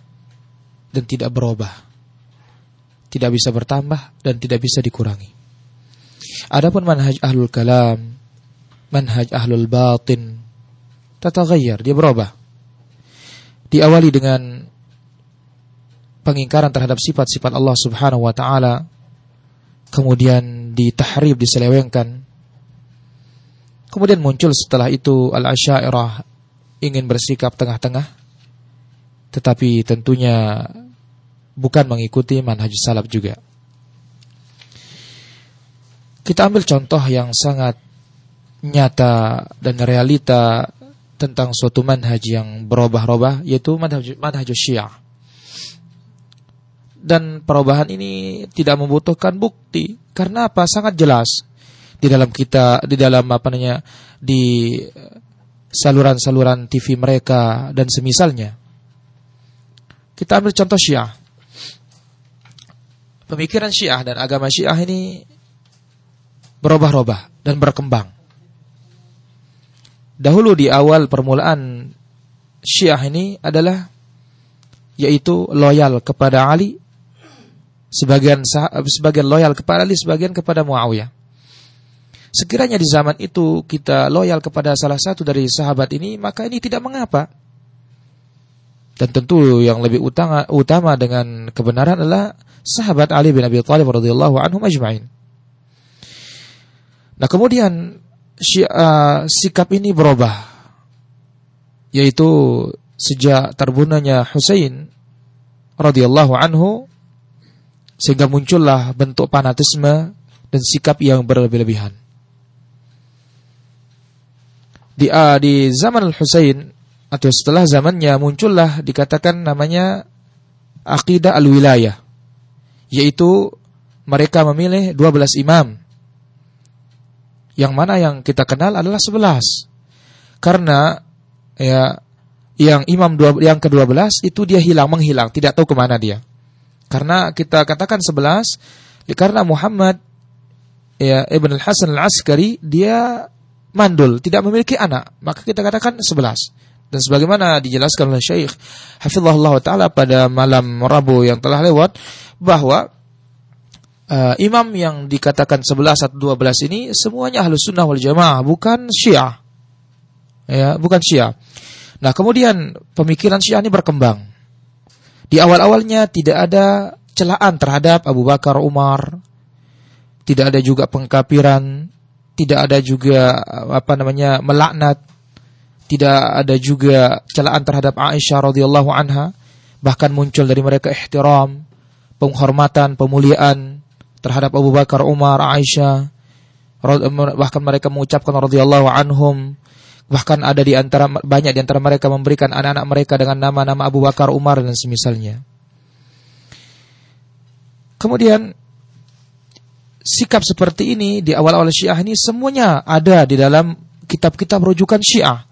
dan tidak berubah. Tidak bisa bertambah dan tidak bisa dikurangi. Adapun manhaj ahlul kalam, manhaj ahlul batin, tataghayyar, dia berubah. Diawali dengan pengingkaran terhadap sifat-sifat Allah Subhanahu wa taala, kemudian ditahrib, diselewengkan, Kemudian muncul setelah itu Al-Asyairah ingin bersikap tengah-tengah tetapi tentunya bukan mengikuti manhaj salaf juga. Kita ambil contoh yang sangat nyata dan realita tentang suatu manhaj yang berubah-ubah yaitu manhaj, manhaj syiah. Dan perubahan ini tidak membutuhkan bukti karena apa? Sangat jelas di dalam kita di dalam apa namanya di saluran-saluran TV mereka dan semisalnya. Kita ambil contoh Syiah. Pemikiran Syiah dan agama Syiah ini berubah-ubah dan berkembang. Dahulu di awal permulaan Syiah ini adalah yaitu loyal kepada Ali, sebagian sebagian loyal kepada Ali, sebagian kepada Muawiyah. Sekiranya di zaman itu kita loyal kepada salah satu dari sahabat ini, maka ini tidak mengapa. Dan tentu yang lebih utama, utama dengan kebenaran adalah sahabat Ali bin Abi Thalib radhiyallahu anhu majma'in. Nah, kemudian uh, sikap ini berubah yaitu sejak terbunuhnya Husain radhiyallahu anhu sehingga muncullah bentuk fanatisme dan sikap yang berlebih-lebihan di uh, di zaman Al-Husain atau setelah zamannya muncullah dikatakan namanya akidah al-wilayah yaitu mereka memilih 12 imam. Yang mana yang kita kenal adalah 11 karena ya yang imam dua, yang ke-12 itu dia hilang menghilang. Tidak tahu ke mana dia. Karena kita katakan 11 karena Muhammad ya Ibn al-Hasan al-Askari dia mandul, tidak memiliki anak, maka kita katakan sebelas. Dan sebagaimana dijelaskan oleh Syekh Hafizahullah Ta'ala pada malam Rabu yang telah lewat, bahwa uh, imam yang dikatakan sebelas atau dua belas ini semuanya ahlu sunnah wal jamaah, bukan syiah. Ya, bukan syiah. Nah kemudian pemikiran syiah ini berkembang. Di awal-awalnya tidak ada celaan terhadap Abu Bakar Umar, tidak ada juga pengkapiran tidak ada juga apa namanya melaknat, tidak ada juga celaan terhadap Aisyah radhiyallahu anha, bahkan muncul dari mereka ihtiram, penghormatan, pemuliaan terhadap Abu Bakar, Umar, Aisyah, bahkan mereka mengucapkan radhiyallahu anhum. Bahkan ada di antara banyak di antara mereka memberikan anak-anak mereka dengan nama-nama Abu Bakar, Umar dan semisalnya. Kemudian sikap seperti ini di awal-awal Syiah ini semuanya ada di dalam kitab-kitab rujukan Syiah.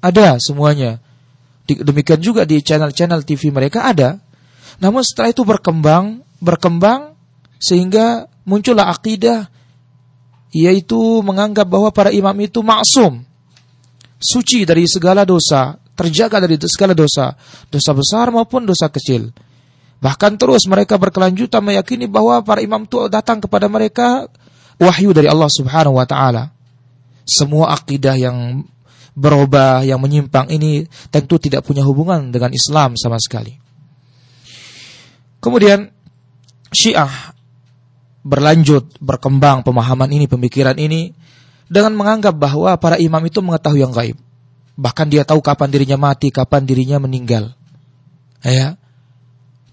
Ada semuanya. Demikian juga di channel-channel TV mereka ada. Namun setelah itu berkembang, berkembang sehingga muncullah akidah yaitu menganggap bahwa para imam itu maksum, suci dari segala dosa, terjaga dari segala dosa, dosa besar maupun dosa kecil. Bahkan terus mereka berkelanjutan meyakini bahwa para imam itu datang kepada mereka wahyu dari Allah Subhanahu wa taala. Semua akidah yang berubah, yang menyimpang ini tentu tidak punya hubungan dengan Islam sama sekali. Kemudian Syiah berlanjut, berkembang pemahaman ini, pemikiran ini dengan menganggap bahwa para imam itu mengetahui yang gaib. Bahkan dia tahu kapan dirinya mati, kapan dirinya meninggal. Ya.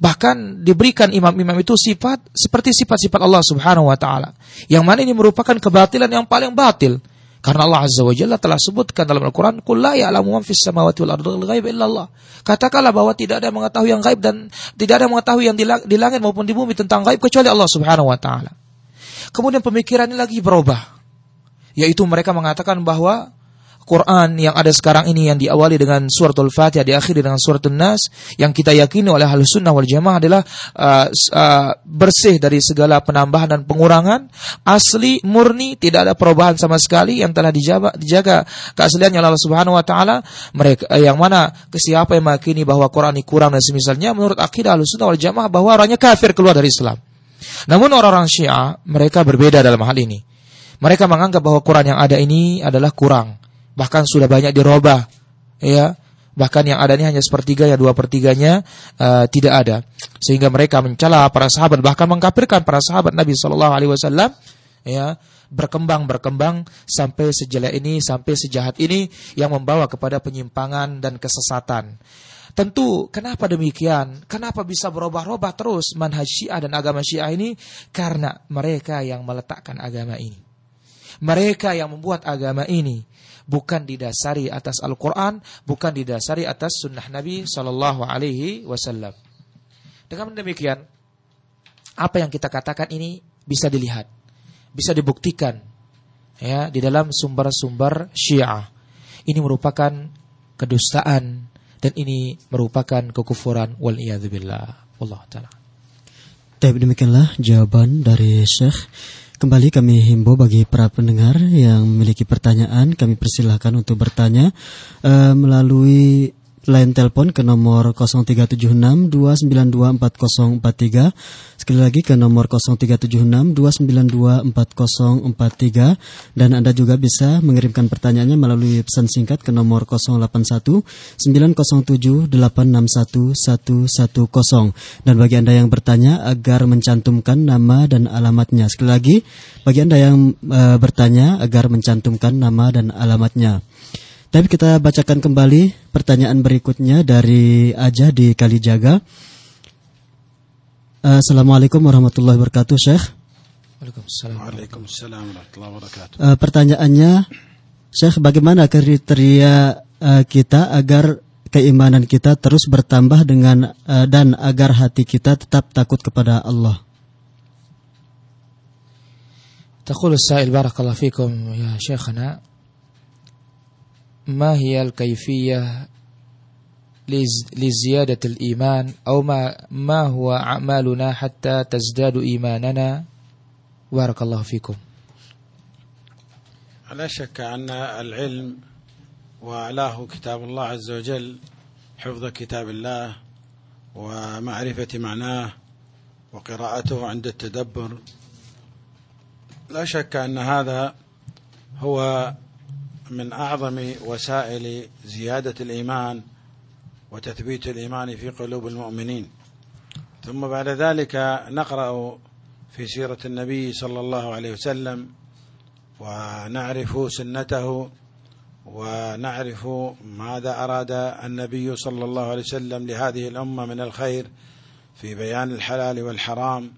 Bahkan diberikan imam-imam itu sifat seperti sifat-sifat Allah Subhanahu wa taala. Yang mana ini merupakan kebatilan yang paling batil. Karena Allah Azza wa Jalla telah sebutkan dalam Al-Quran, Qul la ya'lamu man fis samawati wal ardi ghaib illa Allah. Katakanlah bahwa tidak ada yang mengetahui yang gaib dan tidak ada yang mengetahui yang di langit maupun di bumi tentang gaib kecuali Allah Subhanahu wa taala. Kemudian pemikiran ini lagi berubah. Yaitu mereka mengatakan bahwa Quran yang ada sekarang ini yang diawali dengan suratul Fatihah diakhiri dengan suratul Nas yang kita yakini oleh Ahlus Sunnah wal Jamaah adalah uh, uh, bersih dari segala penambahan dan pengurangan, asli murni tidak ada perubahan sama sekali yang telah dijaga, dijaga keasliannya Allah Subhanahu wa taala. Mereka uh, yang mana siapa yang meyakini bahwa Quran ini kurang dan semisalnya menurut akidah Ahlus Sunnah wal Jamaah bahwa orangnya kafir keluar dari Islam. Namun orang-orang Syiah mereka berbeda dalam hal ini. Mereka menganggap bahwa Quran yang ada ini adalah kurang bahkan sudah banyak dirubah ya bahkan yang ada ini hanya sepertiga ya dua pertiganya uh, tidak ada sehingga mereka mencela para sahabat bahkan mengkafirkan para sahabat Nabi Shallallahu Alaihi Wasallam ya berkembang berkembang sampai sejelek ini sampai sejahat ini yang membawa kepada penyimpangan dan kesesatan Tentu kenapa demikian? Kenapa bisa berubah-ubah terus manhaj Syiah dan agama Syiah ini? Karena mereka yang meletakkan agama ini. Mereka yang membuat agama ini bukan didasari atas Al-Quran, bukan didasari atas Sunnah Nabi Shallallahu Alaihi Wasallam. Dengan demikian, apa yang kita katakan ini bisa dilihat, bisa dibuktikan, ya di dalam sumber-sumber Syiah. Ini merupakan kedustaan dan ini merupakan kekufuran wal billah. Allah taala. demikianlah jawaban dari Syekh Kembali kami himbau bagi para pendengar yang memiliki pertanyaan, kami persilahkan untuk bertanya uh, melalui line telepon ke nomor 0376 292 4043 sekali lagi ke nomor 0376 292 4043 dan Anda juga bisa mengirimkan pertanyaannya melalui pesan singkat ke nomor 081 907 861 110 dan bagi Anda yang bertanya agar mencantumkan nama dan alamatnya. Sekali lagi bagi Anda yang uh, bertanya agar mencantumkan nama dan alamatnya tapi kita bacakan kembali pertanyaan berikutnya dari Aja di Kalijaga. Assalamualaikum warahmatullahi wabarakatuh, Syekh. Waalaikumsalam warahmatullahi wabarakatuh. Uh, pertanyaannya, Syekh, bagaimana kriteria uh, kita agar keimanan kita terus bertambah dengan uh, dan agar hati kita tetap takut kepada Allah? تقول السائل بارك الله فيكم يا شيخنا ما هي الكيفية لزيادة الإيمان أو ما ما هو أعمالنا حتى تزداد إيماننا؟ بارك الله فيكم. لا شك أن العلم وأعلاه كتاب الله عز وجل حفظ كتاب الله ومعرفة معناه وقراءته عند التدبر لا شك أن هذا هو من أعظم وسائل زيادة الإيمان وتثبيت الإيمان في قلوب المؤمنين. ثم بعد ذلك نقرأ في سيرة النبي صلى الله عليه وسلم ونعرف سنته ونعرف ماذا أراد النبي صلى الله عليه وسلم لهذه الأمة من الخير في بيان الحلال والحرام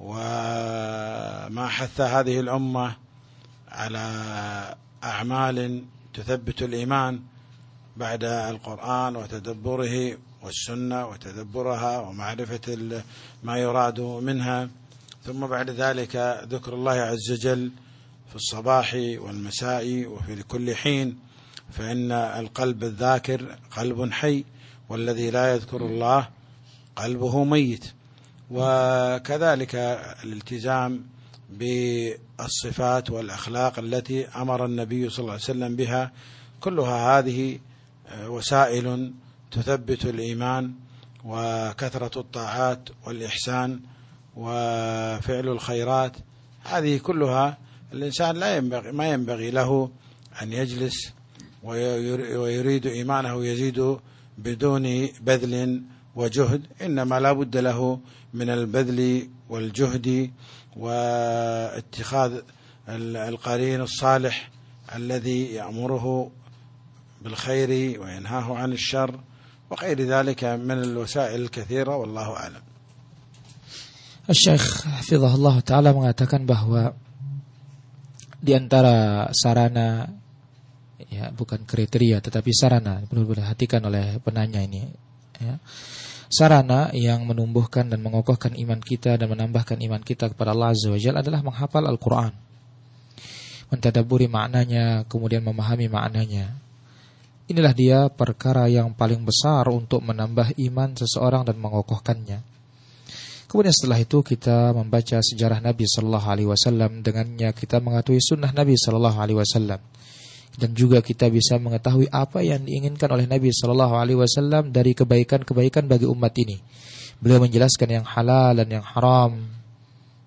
وما حث هذه الأمة على أعمال تثبت الإيمان بعد القرآن وتدبره والسنة وتدبرها ومعرفة ما يراد منها. ثم بعد ذلك ذكر الله عز وجل في الصباح والمساء وفي كل حين فإن القلب الذاكر قلب حي والذي لا يذكر الله قلبه ميت. وكذلك الالتزام بالصفات والأخلاق التي أمر النبي صلى الله عليه وسلم بها كلها هذه وسائل تثبت الإيمان وكثرة الطاعات والإحسان وفعل الخيرات. هذه كلها الإنسان لا ينبغي ما ينبغي له أن يجلس ويريد إيمانه يزيد بدون بذل وجهد إنما لا بد له من البذل والجهد واتخاذ القرين الصالح الذي يأمره بالخير وينهاه عن الشر وغير ذلك من الوسائل الكثيرة والله أعلم الشيخ حفظه الله تعالى mengatakan bahwa di antara sarana ya bukan kriteria tetapi sarana perlu diperhatikan oleh penanya ini ya. Sarana yang menumbuhkan dan mengokohkan iman kita dan menambahkan iman kita kepada Allah Azza wa Jalla adalah menghafal Al-Quran. Mentadaburi maknanya, kemudian memahami maknanya. Inilah dia perkara yang paling besar untuk menambah iman seseorang dan mengokohkannya. Kemudian setelah itu kita membaca sejarah Nabi Sallallahu Alaihi Wasallam dengannya kita mengetahui sunnah Nabi Sallallahu Alaihi Wasallam dan juga kita bisa mengetahui apa yang diinginkan oleh Nabi Shallallahu Alaihi Wasallam dari kebaikan-kebaikan bagi umat ini. Beliau menjelaskan yang halal dan yang haram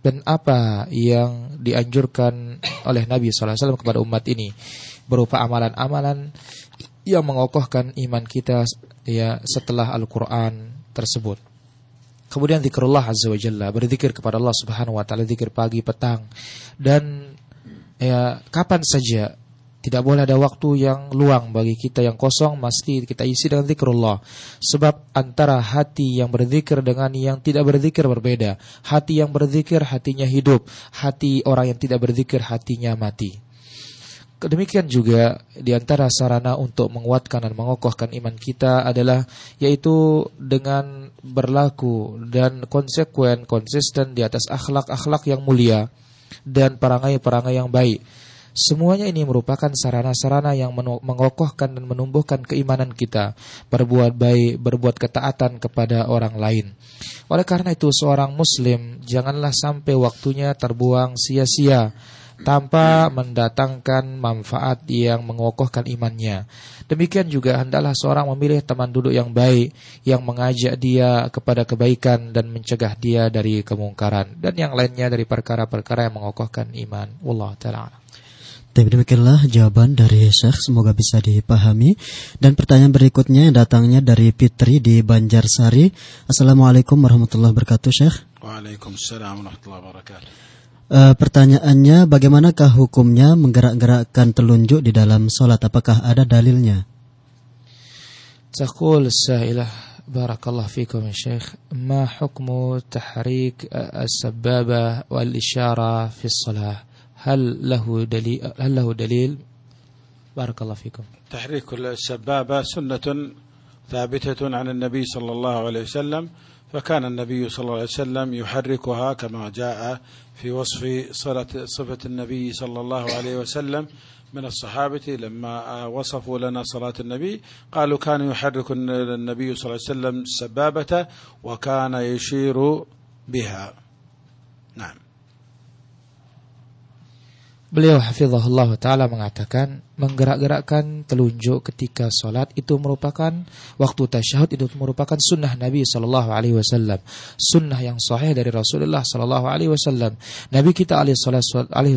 dan apa yang dianjurkan oleh Nabi Alaihi Wasallam kepada umat ini berupa amalan-amalan yang mengokohkan iman kita ya setelah Al-Quran tersebut. Kemudian zikrullah azza wa jalla, berzikir kepada Allah Subhanahu wa taala zikir pagi, petang dan ya kapan saja tidak boleh ada waktu yang luang bagi kita yang kosong Mesti kita isi dengan zikrullah. Sebab antara hati yang berzikir dengan yang tidak berzikir berbeda. Hati yang berzikir hatinya hidup. Hati orang yang tidak berzikir hatinya mati. Demikian juga di antara sarana untuk menguatkan dan mengokohkan iman kita adalah yaitu dengan berlaku dan konsekuen, konsisten di atas akhlak-akhlak yang mulia dan perangai-perangai yang baik Semuanya ini merupakan sarana-sarana yang mengokohkan dan menumbuhkan keimanan kita, berbuat baik, berbuat ketaatan kepada orang lain. Oleh karena itu seorang muslim janganlah sampai waktunya terbuang sia-sia tanpa mendatangkan manfaat yang mengokohkan imannya. Demikian juga hendaklah seorang memilih teman duduk yang baik yang mengajak dia kepada kebaikan dan mencegah dia dari kemungkaran dan yang lainnya dari perkara-perkara yang mengokohkan iman. Allah taala. Tapi demikianlah jawaban dari Syekh semoga bisa dipahami dan pertanyaan berikutnya yang datangnya dari Fitri di Banjarsari. Assalamualaikum warahmatullahi wabarakatuh Syekh. Waalaikumsalam warahmatullahi wabarakatuh. Uh, pertanyaannya bagaimanakah hukumnya menggerak-gerakkan telunjuk di dalam sholat apakah ada dalilnya? تقول السائلة بارك الله فيكم يا شيخ ما حكم تحريك السبابة والإشارة في الصلاة هل له دليل هل له دليل؟ بارك الله فيكم. تحريك السبابة سنة ثابتة عن النبي صلى الله عليه وسلم فكان النبي صلى الله عليه وسلم يحركها كما جاء في وصف صلة صفة النبي صلى الله عليه وسلم من الصحابة. لما وصفوا لنا صلاة النبي قالوا كان يحرك النبي صلى الله عليه وسلم السبابة وكان يشير بها. نعم. Beliau hafizahullah taala mengatakan menggerak-gerakkan telunjuk ketika sholat itu merupakan waktu tasyahud itu merupakan sunnah Nabi Shallallahu Alaihi Wasallam. Sunnah yang sahih dari Rasulullah Shallallahu Alaihi Wasallam. Nabi kita alaihi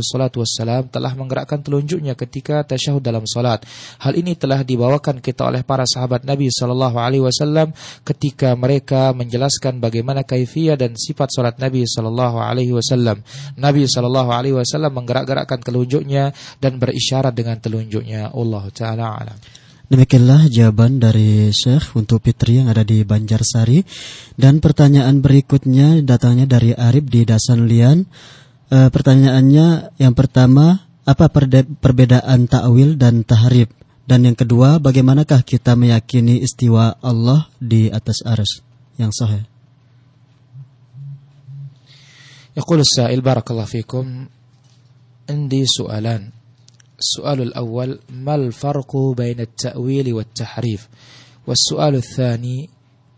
salatu wassalam telah menggerakkan telunjuknya ketika tasyahud dalam sholat hal ini telah dibawakan kita oleh para sahabat Nabi Shallallahu Alaihi Wasallam ketika mereka menjelaskan bagaimana kaifiyah dan sifat sholat Nabi Shallallahu Alaihi Wasallam. Nabi Shallallahu Alaihi Wasallam menggerak-gerakkan telunjuknya dan berisyarat dengan telunjuk petunjuknya Allah taala alam. Demikianlah jawaban dari Syekh untuk Fitri yang ada di Banjarsari dan pertanyaan berikutnya datangnya dari Arif di Dasan Lian. E, pertanyaannya yang pertama, apa perbedaan ta'wil dan tahrib? Dan yang kedua, bagaimanakah kita meyakini istiwa Allah di atas aras yang sahih? يقول السائل بارك الله فيكم عندي سؤالان. السؤال الأول ما الفرق بين التأويل والتحريف؟ والسؤال الثاني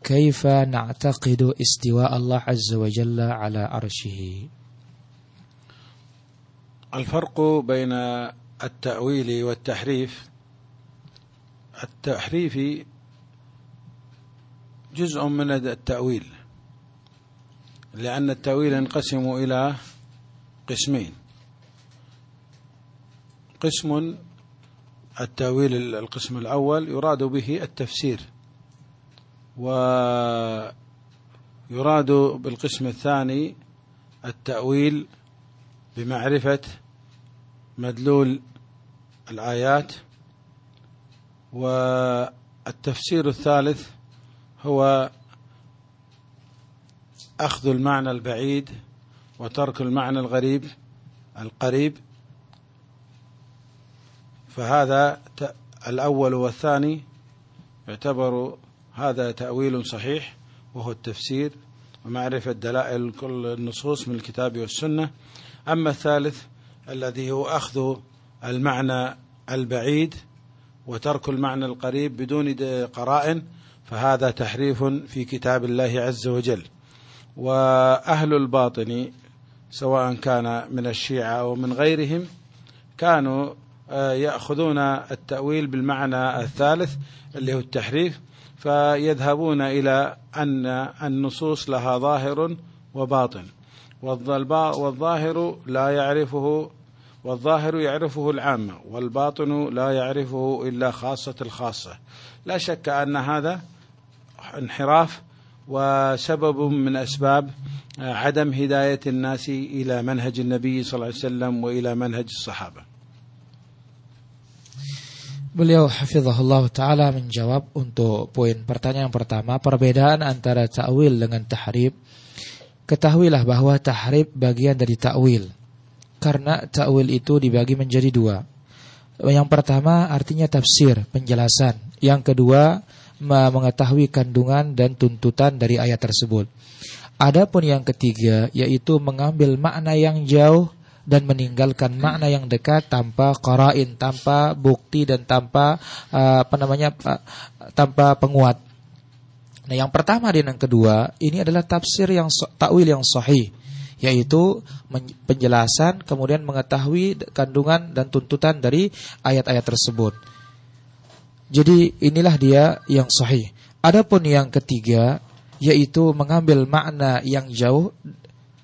كيف نعتقد استواء الله عز وجل على عرشه؟ الفرق بين التأويل والتحريف التحريف جزء من التأويل لأن التأويل ينقسم إلى قسمين. قسم التأويل القسم الأول يراد به التفسير ويراد بالقسم الثاني التأويل بمعرفة مدلول الآيات والتفسير الثالث هو أخذ المعنى البعيد وترك المعنى الغريب القريب فهذا الأول والثاني يعتبر هذا تأويل صحيح وهو التفسير ومعرفة دلائل كل النصوص من الكتاب والسنة. أما الثالث الذي هو أخذ المعنى البعيد وترك المعنى القريب بدون قرائن فهذا تحريف في كتاب الله عز وجل. وأهل الباطن سواء كان من الشيعة أو من غيرهم كانوا آه، يأخذون التأويل بالمعنى الثالث اللي هو التحريف فيذهبون إلى أن النصوص لها ظاهر وباطن. والظاهر لا يعرفه والظاهر يعرفه العامة والباطن لا يعرفه إلا خاصة الخاصة. لا شك أن هذا انحراف وسبب من أسباب عدم هداية الناس إلى منهج النبي صلى الله عليه وسلم وإلى منهج الصحابة. Beliau hafizahullah taala menjawab untuk poin pertanyaan pertama perbedaan antara ta'wil dengan tahrib. Ketahuilah bahwa tahrib bagian dari ta'wil. Karena ta'wil itu dibagi menjadi dua. Yang pertama artinya tafsir, penjelasan. Yang kedua mengetahui kandungan dan tuntutan dari ayat tersebut. Adapun yang ketiga yaitu mengambil makna yang jauh dan meninggalkan makna yang dekat tanpa qarain, tanpa bukti dan tanpa uh, apa namanya uh, tanpa penguat. Nah, yang pertama dan yang kedua ini adalah tafsir yang takwil yang sahih yaitu penjelasan kemudian mengetahui kandungan dan tuntutan dari ayat-ayat tersebut. Jadi inilah dia yang sahih. Adapun yang ketiga yaitu mengambil makna yang jauh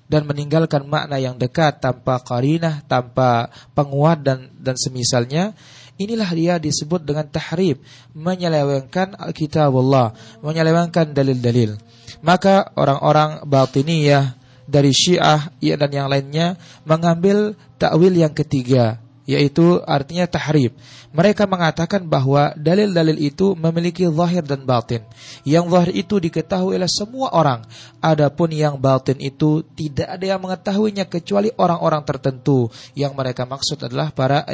dan meninggalkan makna yang dekat tanpa karinah, tanpa penguat dan dan semisalnya, inilah dia disebut dengan tahrib, menyelewengkan kitab Allah, menyelewengkan dalil-dalil. Maka orang-orang batiniyah dari Syiah ya dan yang lainnya mengambil takwil yang ketiga yaitu artinya tahrib. Mereka mengatakan bahwa dalil-dalil itu memiliki zahir dan batin. Yang zahir itu diketahui oleh semua orang. Adapun yang batin itu tidak ada yang mengetahuinya kecuali orang-orang tertentu. Yang mereka maksud adalah para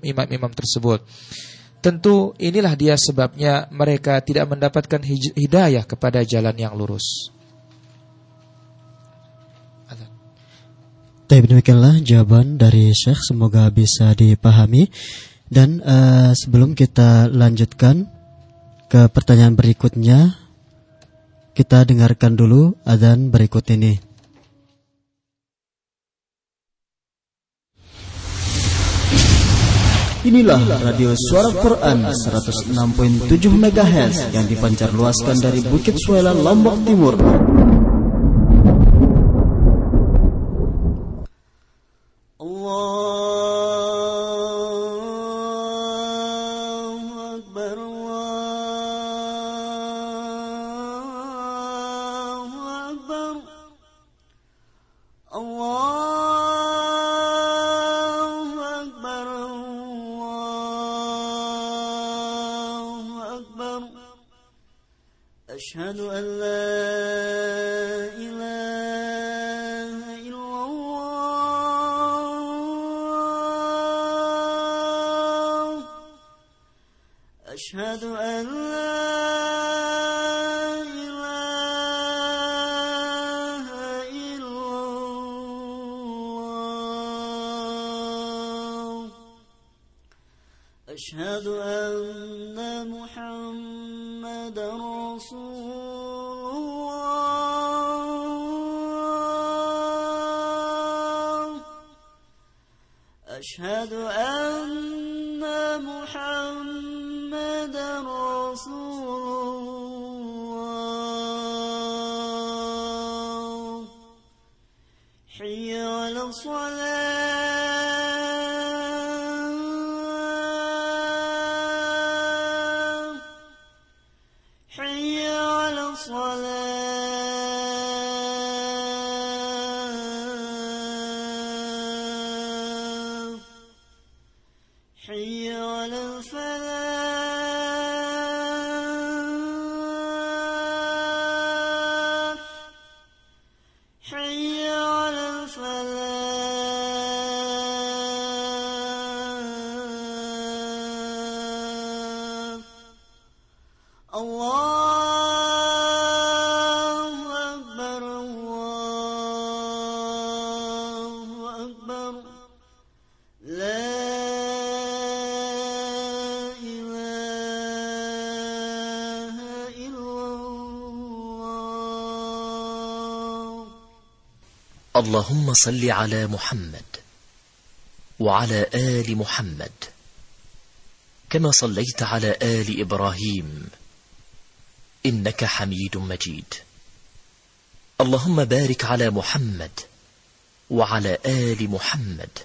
imam-imam tersebut. Tentu inilah dia sebabnya mereka tidak mendapatkan hidayah kepada jalan yang lurus. Tapi demikianlah jawaban dari Syekh semoga bisa dipahami dan uh, sebelum kita lanjutkan ke pertanyaan berikutnya kita dengarkan dulu adzan berikut ini. Inilah radio suara Quran 106.7 MHz yang dipancar luaskan dari Bukit Suela Lombok Timur. أشهد أن لا محمد رسول اللهم صل على محمد وعلى آل محمد كما صليت على آل إبراهيم إنك حميد مجيد. اللهم بارك على محمد وعلى آل محمد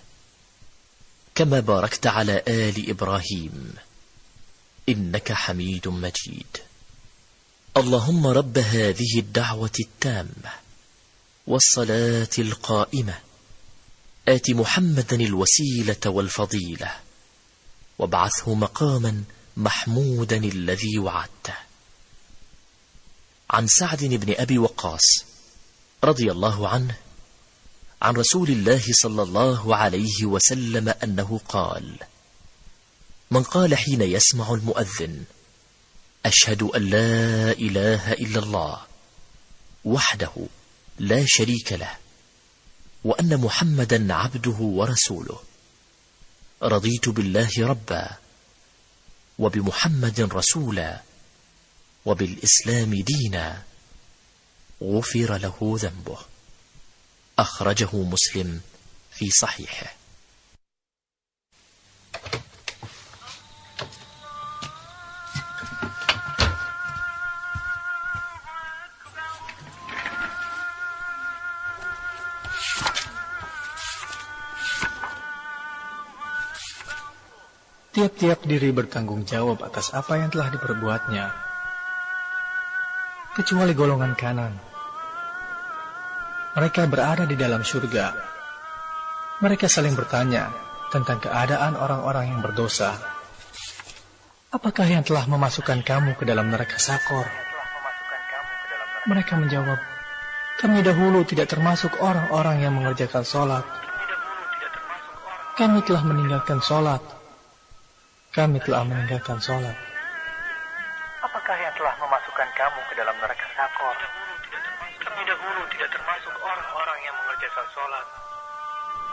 كما باركت على آل إبراهيم. إنك حميد مجيد. اللهم رب هذه الدعوة التامة. والصلاة القائمة. آت محمدا الوسيلة والفضيلة. وابعثه مقاما محمودا الذي وعدته. عن سعد بن أبي وقاص رضي الله عنه عن رسول الله صلى الله عليه وسلم أنه قال من قال حين يسمع المؤذن أشهد أن لا إله إلا الله وحده لا شريك له وأن محمدا عبده ورسوله. رضيت بالله ربا وبمحمد رسولا وبالإسلام دينا. غفر له ذنبه. أخرجه مسلم في صحيحه. Tiap-tiap diri bertanggung jawab atas apa yang telah diperbuatnya, kecuali golongan kanan. Mereka berada di dalam surga. Mereka saling bertanya tentang keadaan orang-orang yang berdosa. Apakah yang telah memasukkan kamu ke dalam neraka sakor? Mereka menjawab, kami dahulu tidak termasuk orang-orang yang mengerjakan sholat. Kami telah meninggalkan sholat Kami telah meninggalkan sholat. Apakah yang telah memasukkan kamu ke dalam neraka sakor? Kami dahulu tidak termasuk orang-orang yang mengerjakan sholat.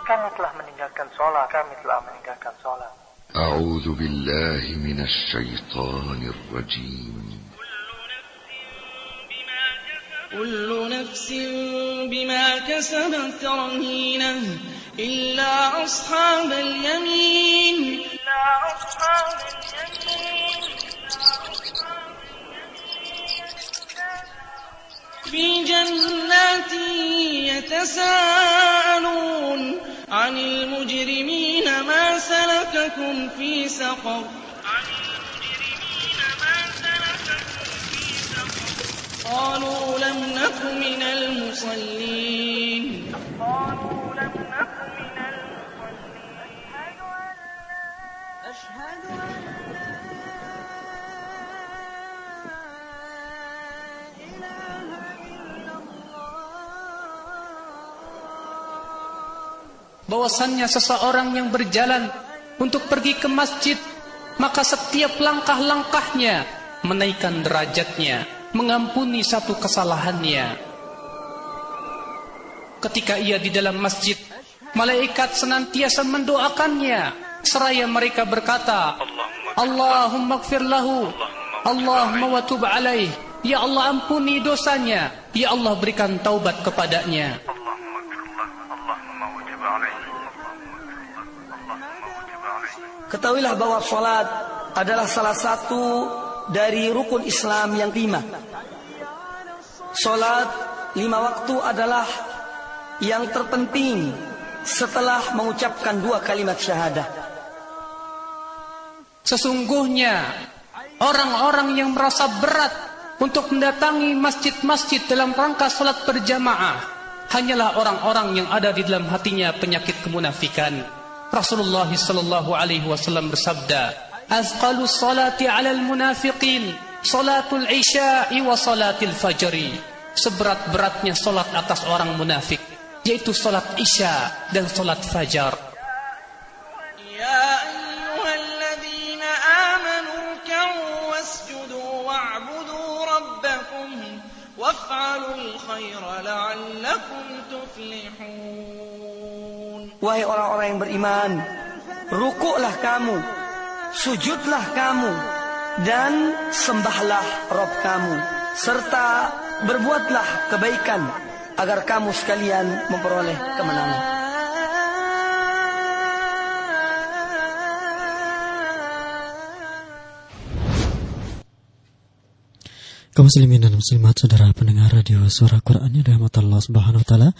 Kami telah meninggalkan sholat. Kami telah meninggalkan sholat. أعوذ بالله من الشيطان الرجيم كل نفس بما كسبت رهينة إلا أصحاب اليمين. إلا أصحاب اليمين. في جنات يتساءلون عن المجرمين ما سلككم في سقر. عن المجرمين ما سلككم في سقر. قالوا لم نك من المصلين. قالوا لم نك من المصلين أشهد أن لا إله إلا الله bahwasannya seseorang yang berjalan untuk pergi ke masjid, maka setiap langkah-langkahnya menaikkan derajatnya, mengampuni satu kesalahannya. ketika ia di dalam masjid. Malaikat senantiasa mendoakannya seraya mereka berkata, Allahumma gfir lahu, Allahumma wa tub alaih. Ya Allah ampuni dosanya, ya Allah berikan taubat kepadanya. Ketahuilah bahwa sholat adalah salah satu dari rukun Islam yang lima. Sholat lima waktu adalah yang terpenting setelah mengucapkan dua kalimat syahadah. Sesungguhnya orang-orang yang merasa berat untuk mendatangi masjid-masjid dalam rangka sholat berjamaah hanyalah orang-orang yang ada di dalam hatinya penyakit kemunafikan. Rasulullah sallallahu alaihi wasallam bersabda, "Azqalu salati 'alal munafiqin salatul isya'i wa salatil fajri." Seberat-beratnya salat atas orang munafik yaitu salat Isya dan salat Fajar. Wahai orang-orang yang beriman, rukuklah kamu, sujudlah kamu, dan sembahlah Rob kamu, serta berbuatlah kebaikan agar kamu sekalian memperoleh kemenangan. Kaum muslimin dan muslimat saudara pendengar radio suara Quran yang dirahmati Allah Subhanahu wa taala.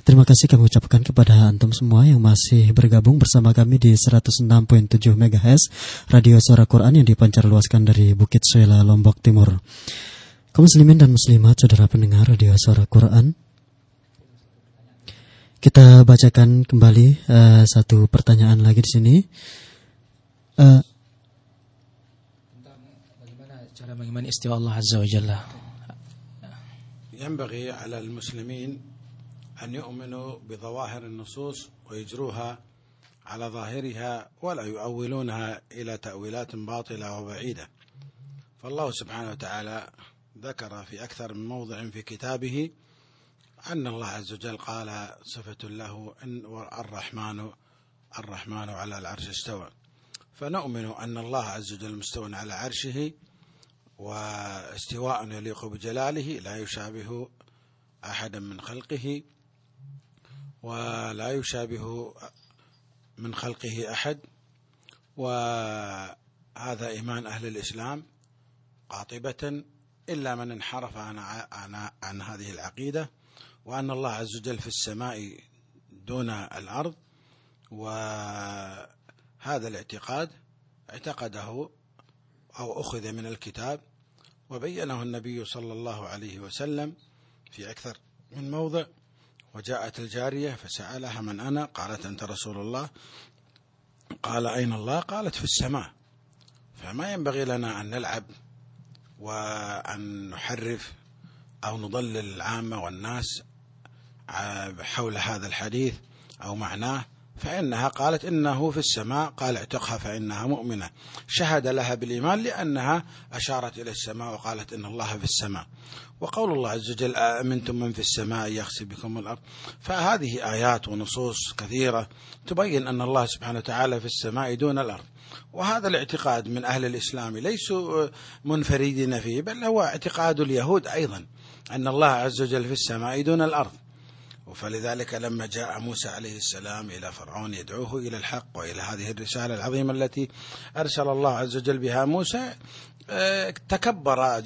Terima kasih kami ucapkan kepada antum semua yang masih bergabung bersama kami di 106.7 MHz radio suara Quran yang dipancar luaskan dari Bukit Suela Lombok Timur. Kaum muslimin dan muslimat saudara pendengar radio suara Quran. Kita bacakan kembali eh, satu pertanyaan lagi di sini. Eh, Bagaimana cara mengimani istiwa Allah Azza wa Jalla? ينبغي على المسلمين أن يؤمنوا بظواهر النصوص ويجروها على ظاهرها ولا يؤولونها إلى تأويلات باطلة وبعيدة فالله سبحانه وتعالى ذكر في أكثر من موضع في كتابه أن الله عز وجل قال صفة له أن الرحمن الرحمن على العرش استوى. فنؤمن أن الله عز وجل مستوى على عرشه واستواء يليق بجلاله لا يشابه احدا من خلقه ولا يشابه من خلقه أحد. وهذا إيمان أهل الإسلام قاطبة إلا من انحرف عن عن, عن هذه العقيدة. وأن الله عز وجل في السماء دون الأرض وهذا الاعتقاد اعتقده أو أخذ من الكتاب وبينه النبي صلى الله عليه وسلم في أكثر من موضع وجاءت الجارية فسألها من أنا؟ قالت أنت رسول الله. قال أين الله؟ قالت في السماء. فما ينبغي لنا أن نلعب وأن نحرف أو نضلل العامة والناس حول هذا الحديث أو معناه فإنها قالت إنه في السماء قال اعتقها فإنها مؤمنة. شهد لها بالإيمان لأنها أشارت إلى السماء وقالت إن الله في السماء. وقول الله عز وجل أأمنتم من في السماء يخسف بكم الأرض؟ فهذه آيات ونصوص كثيرة تبين أن الله سبحانه وتعالى في السماء دون الأرض. وهذا الاعتقاد من أهل الإسلام ليسوا منفردين فيه بل هو اعتقاد اليهود أيضا أن الله عز وجل في السماء دون الأرض. فلذلك لما جاء موسى عليه السلام إلى فرعون يدعوه إلى الحق وإلى هذه الرسالة العظيمة التي أرسل الله عز وجل بها موسى تكبر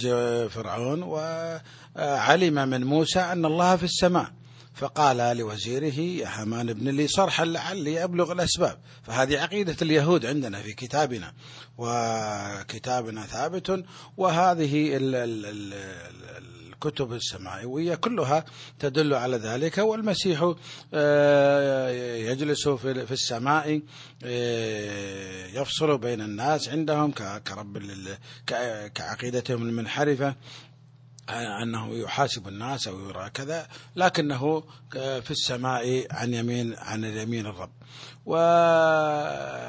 فرعون وعلم من موسى أن الله في السماء. فقال لوزيره يا هامان ابن لي صرحا لعلي أبلغ الأسباب. فهذه عقيدة اليهود عندنا في كتابنا وكتابنا ثابت وهذه ال ال ال الكتب السماوية كلها تدل على ذلك والمسيح يجلس في السماء يفصل بين الناس عندهم كرب كعقيدتهم المنحرفة أنه يحاسب الناس أو يرى كذا لكنه في السماء عن يمين عن اليمين الرب. وهذه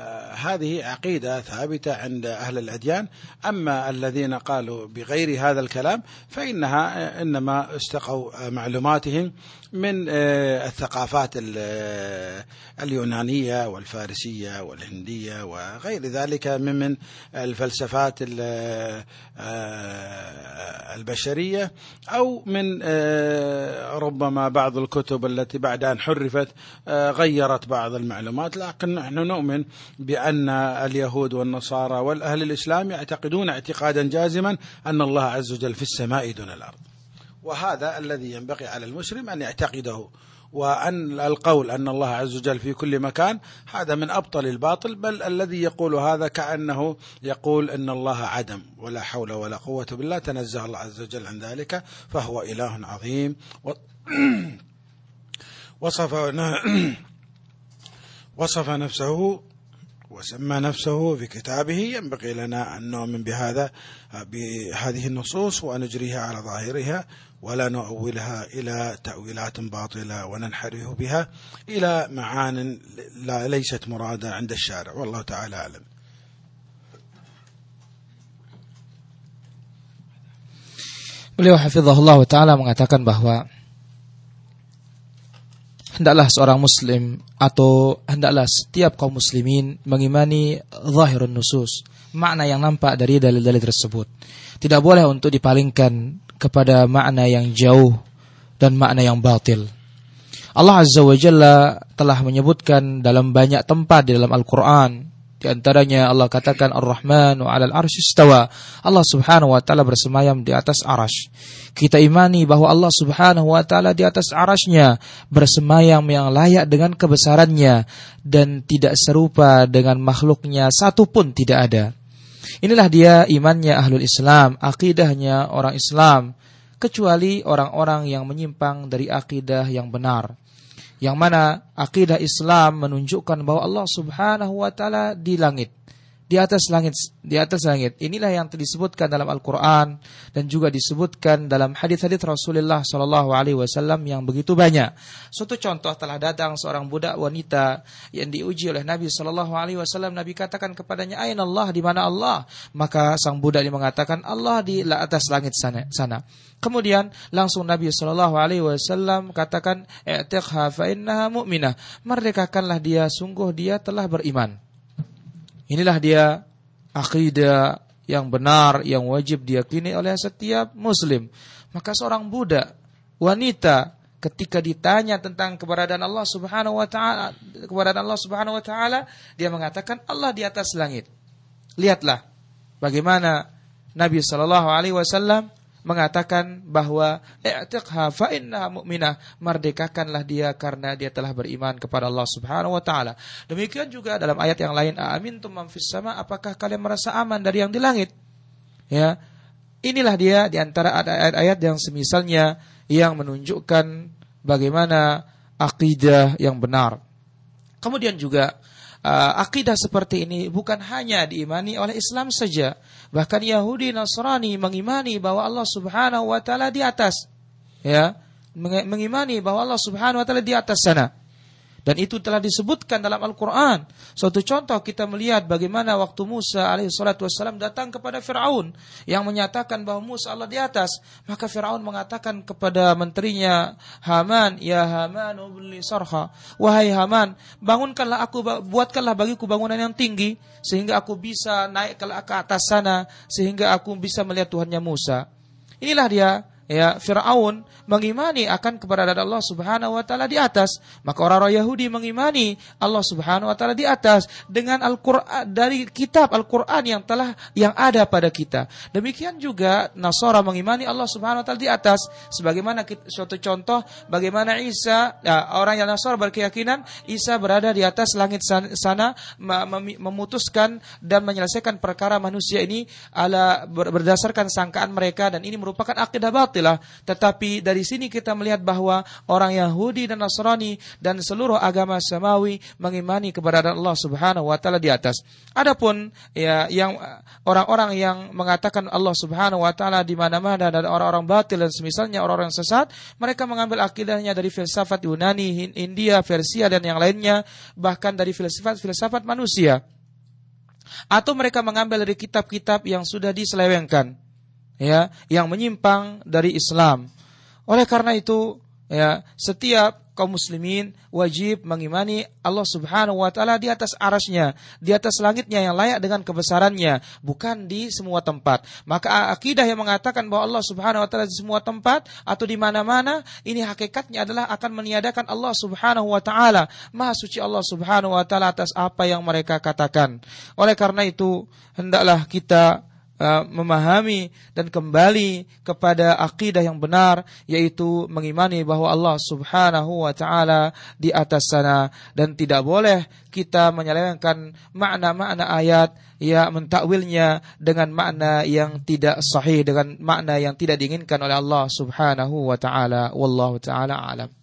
عقيدة ثابتة عند أهل الأديان. أما الذين قالوا بغير هذا الكلام فإنها إنما استقوا معلوماتهم من الثقافات اليونانية والفارسية والهندية وغير ذلك من الفلسفات البشرية أو من ربما بعض الكتب التي بعد أن حرفت غيرت بعض المعلومات. لكن نحن نؤمن بأن اليهود والنصارى والأهل الإسلام يعتقدون اعتقادا جازما أن الله عز وجل في السماء دون الأرض. وهذا الذي ينبغي على المسلم أن يعتقده وأن القول أن الله عز وجل في كل مكان هذا من أبطل الباطل بل الذي يقول هذا كأنه يقول أن الله عدم ولا حول ولا قوة بالله تنزه الله عز وجل عن ذلك فهو إله عظيم. وصف وصف نفسه وسمى نفسه في كتابه ينبغي لنا أن نؤمن بهذا بهذه النصوص ونجريها على ظاهرها ولا نؤولها إلى تأويلات باطلة وننحرف بها إلى معان لا ليست مرادة عند الشارع. والله تعالى أعلم. Beliau hafizahullah ta'ala mengatakan bahwa hendaklah seorang muslim atau hendaklah setiap kaum muslimin mengimani zahirun nusus, makna yang nampak dari dalil-dalil tersebut. Tidak boleh untuk dipalingkan kepada makna yang jauh dan makna yang batil. Allah Azza wa Jalla telah menyebutkan dalam banyak tempat di dalam Al-Quran di antaranya Allah katakan Ar-Rahman wa 'alal istawa. Allah Subhanahu wa taala bersemayam di atas arasy. Kita imani bahwa Allah Subhanahu wa taala di atas arasnya bersemayam yang layak dengan kebesarannya dan tidak serupa dengan makhluknya satu pun tidak ada. Inilah dia imannya ahlul Islam, akidahnya orang Islam, kecuali orang-orang yang menyimpang dari akidah yang benar yang mana akidah Islam menunjukkan bahwa Allah Subhanahu wa taala di langit di atas langit di atas langit inilah yang disebutkan dalam Al-Qur'an dan juga disebutkan dalam hadis-hadis Rasulullah Shallallahu alaihi wasallam yang begitu banyak. Suatu contoh telah datang seorang budak wanita yang diuji oleh Nabi Shallallahu alaihi wasallam Nabi katakan kepadanya aina Allah di mana Allah? Maka sang budak ini mengatakan Allah di atas langit sana. sana. Kemudian langsung Nabi Shallallahu Alaihi Wasallam katakan, "I'tiqha fa innaha mu'minah." Merdekakanlah dia, sungguh dia telah beriman. Inilah dia akidah yang benar yang wajib diyakini oleh setiap muslim. Maka seorang budak wanita ketika ditanya tentang keberadaan Allah Subhanahu wa taala keberadaan Allah Subhanahu wa taala dia mengatakan Allah di atas langit. Lihatlah bagaimana Nabi sallallahu alaihi wasallam mengatakan bahwa i'tiqha fa innaha mu'minah merdekakanlah dia karena dia telah beriman kepada Allah Subhanahu wa taala. Demikian juga dalam ayat yang lain amin man fis sama apakah kalian merasa aman dari yang di langit? Ya. Inilah dia di antara ayat-ayat yang semisalnya yang menunjukkan bagaimana akidah yang benar. Kemudian juga uh, akidah seperti ini bukan hanya diimani oleh Islam saja, bahkan Yahudi Nasrani mengimani bahwa Allah Subhanahu wa taala di atas. Ya, mengimani bahwa Allah Subhanahu wa taala di atas sana. Dan itu telah disebutkan dalam Al-Quran. Suatu contoh kita melihat bagaimana waktu Musa alaihissalatu wassalam datang kepada Fir'aun. Yang menyatakan bahwa Musa Allah di atas. Maka Fir'aun mengatakan kepada menterinya Haman, Ya Haman ubli sarha. Wahai Haman, bangunkanlah aku, buatkanlah bagiku bangunan yang tinggi. Sehingga aku bisa naik ke atas sana. Sehingga aku bisa melihat Tuhannya Musa. Inilah dia ya Firaun mengimani akan keberadaan Allah Subhanahu wa taala di atas, maka orang-orang Yahudi mengimani Allah Subhanahu wa taala di atas dengan Al-Qur'an dari kitab Al-Qur'an yang telah yang ada pada kita. Demikian juga Nasara mengimani Allah Subhanahu wa taala di atas. Sebagaimana suatu contoh bagaimana Isa ya, orang yang Nasara berkeyakinan Isa berada di atas langit sana memutuskan dan menyelesaikan perkara manusia ini ala berdasarkan sangkaan mereka. Dan ini merupakan akidah batil batilah. Tetapi dari sini kita melihat bahwa orang Yahudi dan Nasrani dan seluruh agama samawi mengimani keberadaan Allah Subhanahu wa taala di atas. Adapun ya yang orang-orang yang mengatakan Allah Subhanahu wa taala di mana-mana dan orang-orang batil dan semisalnya orang-orang sesat, mereka mengambil akidahnya dari filsafat Yunani, India, Persia dan yang lainnya, bahkan dari filsafat-filsafat manusia atau mereka mengambil dari kitab-kitab yang sudah diselewengkan ya yang menyimpang dari Islam oleh karena itu ya setiap kaum muslimin wajib mengimani Allah Subhanahu wa taala di atas arasnya, di atas langitnya yang layak dengan kebesarannya, bukan di semua tempat. Maka akidah yang mengatakan bahwa Allah Subhanahu wa taala di semua tempat atau di mana-mana, ini hakikatnya adalah akan meniadakan Allah Subhanahu wa taala. Maha suci Allah Subhanahu wa taala atas apa yang mereka katakan. Oleh karena itu, hendaklah kita Uh, memahami dan kembali kepada akidah yang benar yaitu mengimani bahwa Allah Subhanahu wa taala di atas sana. Dan tidak boleh kita menyelewengkan makna-makna ayat ya mentakwilnya dengan makna yang tidak sahih dengan makna yang tidak diinginkan oleh Allah Subhanahu wa taala. Wallahu taala alam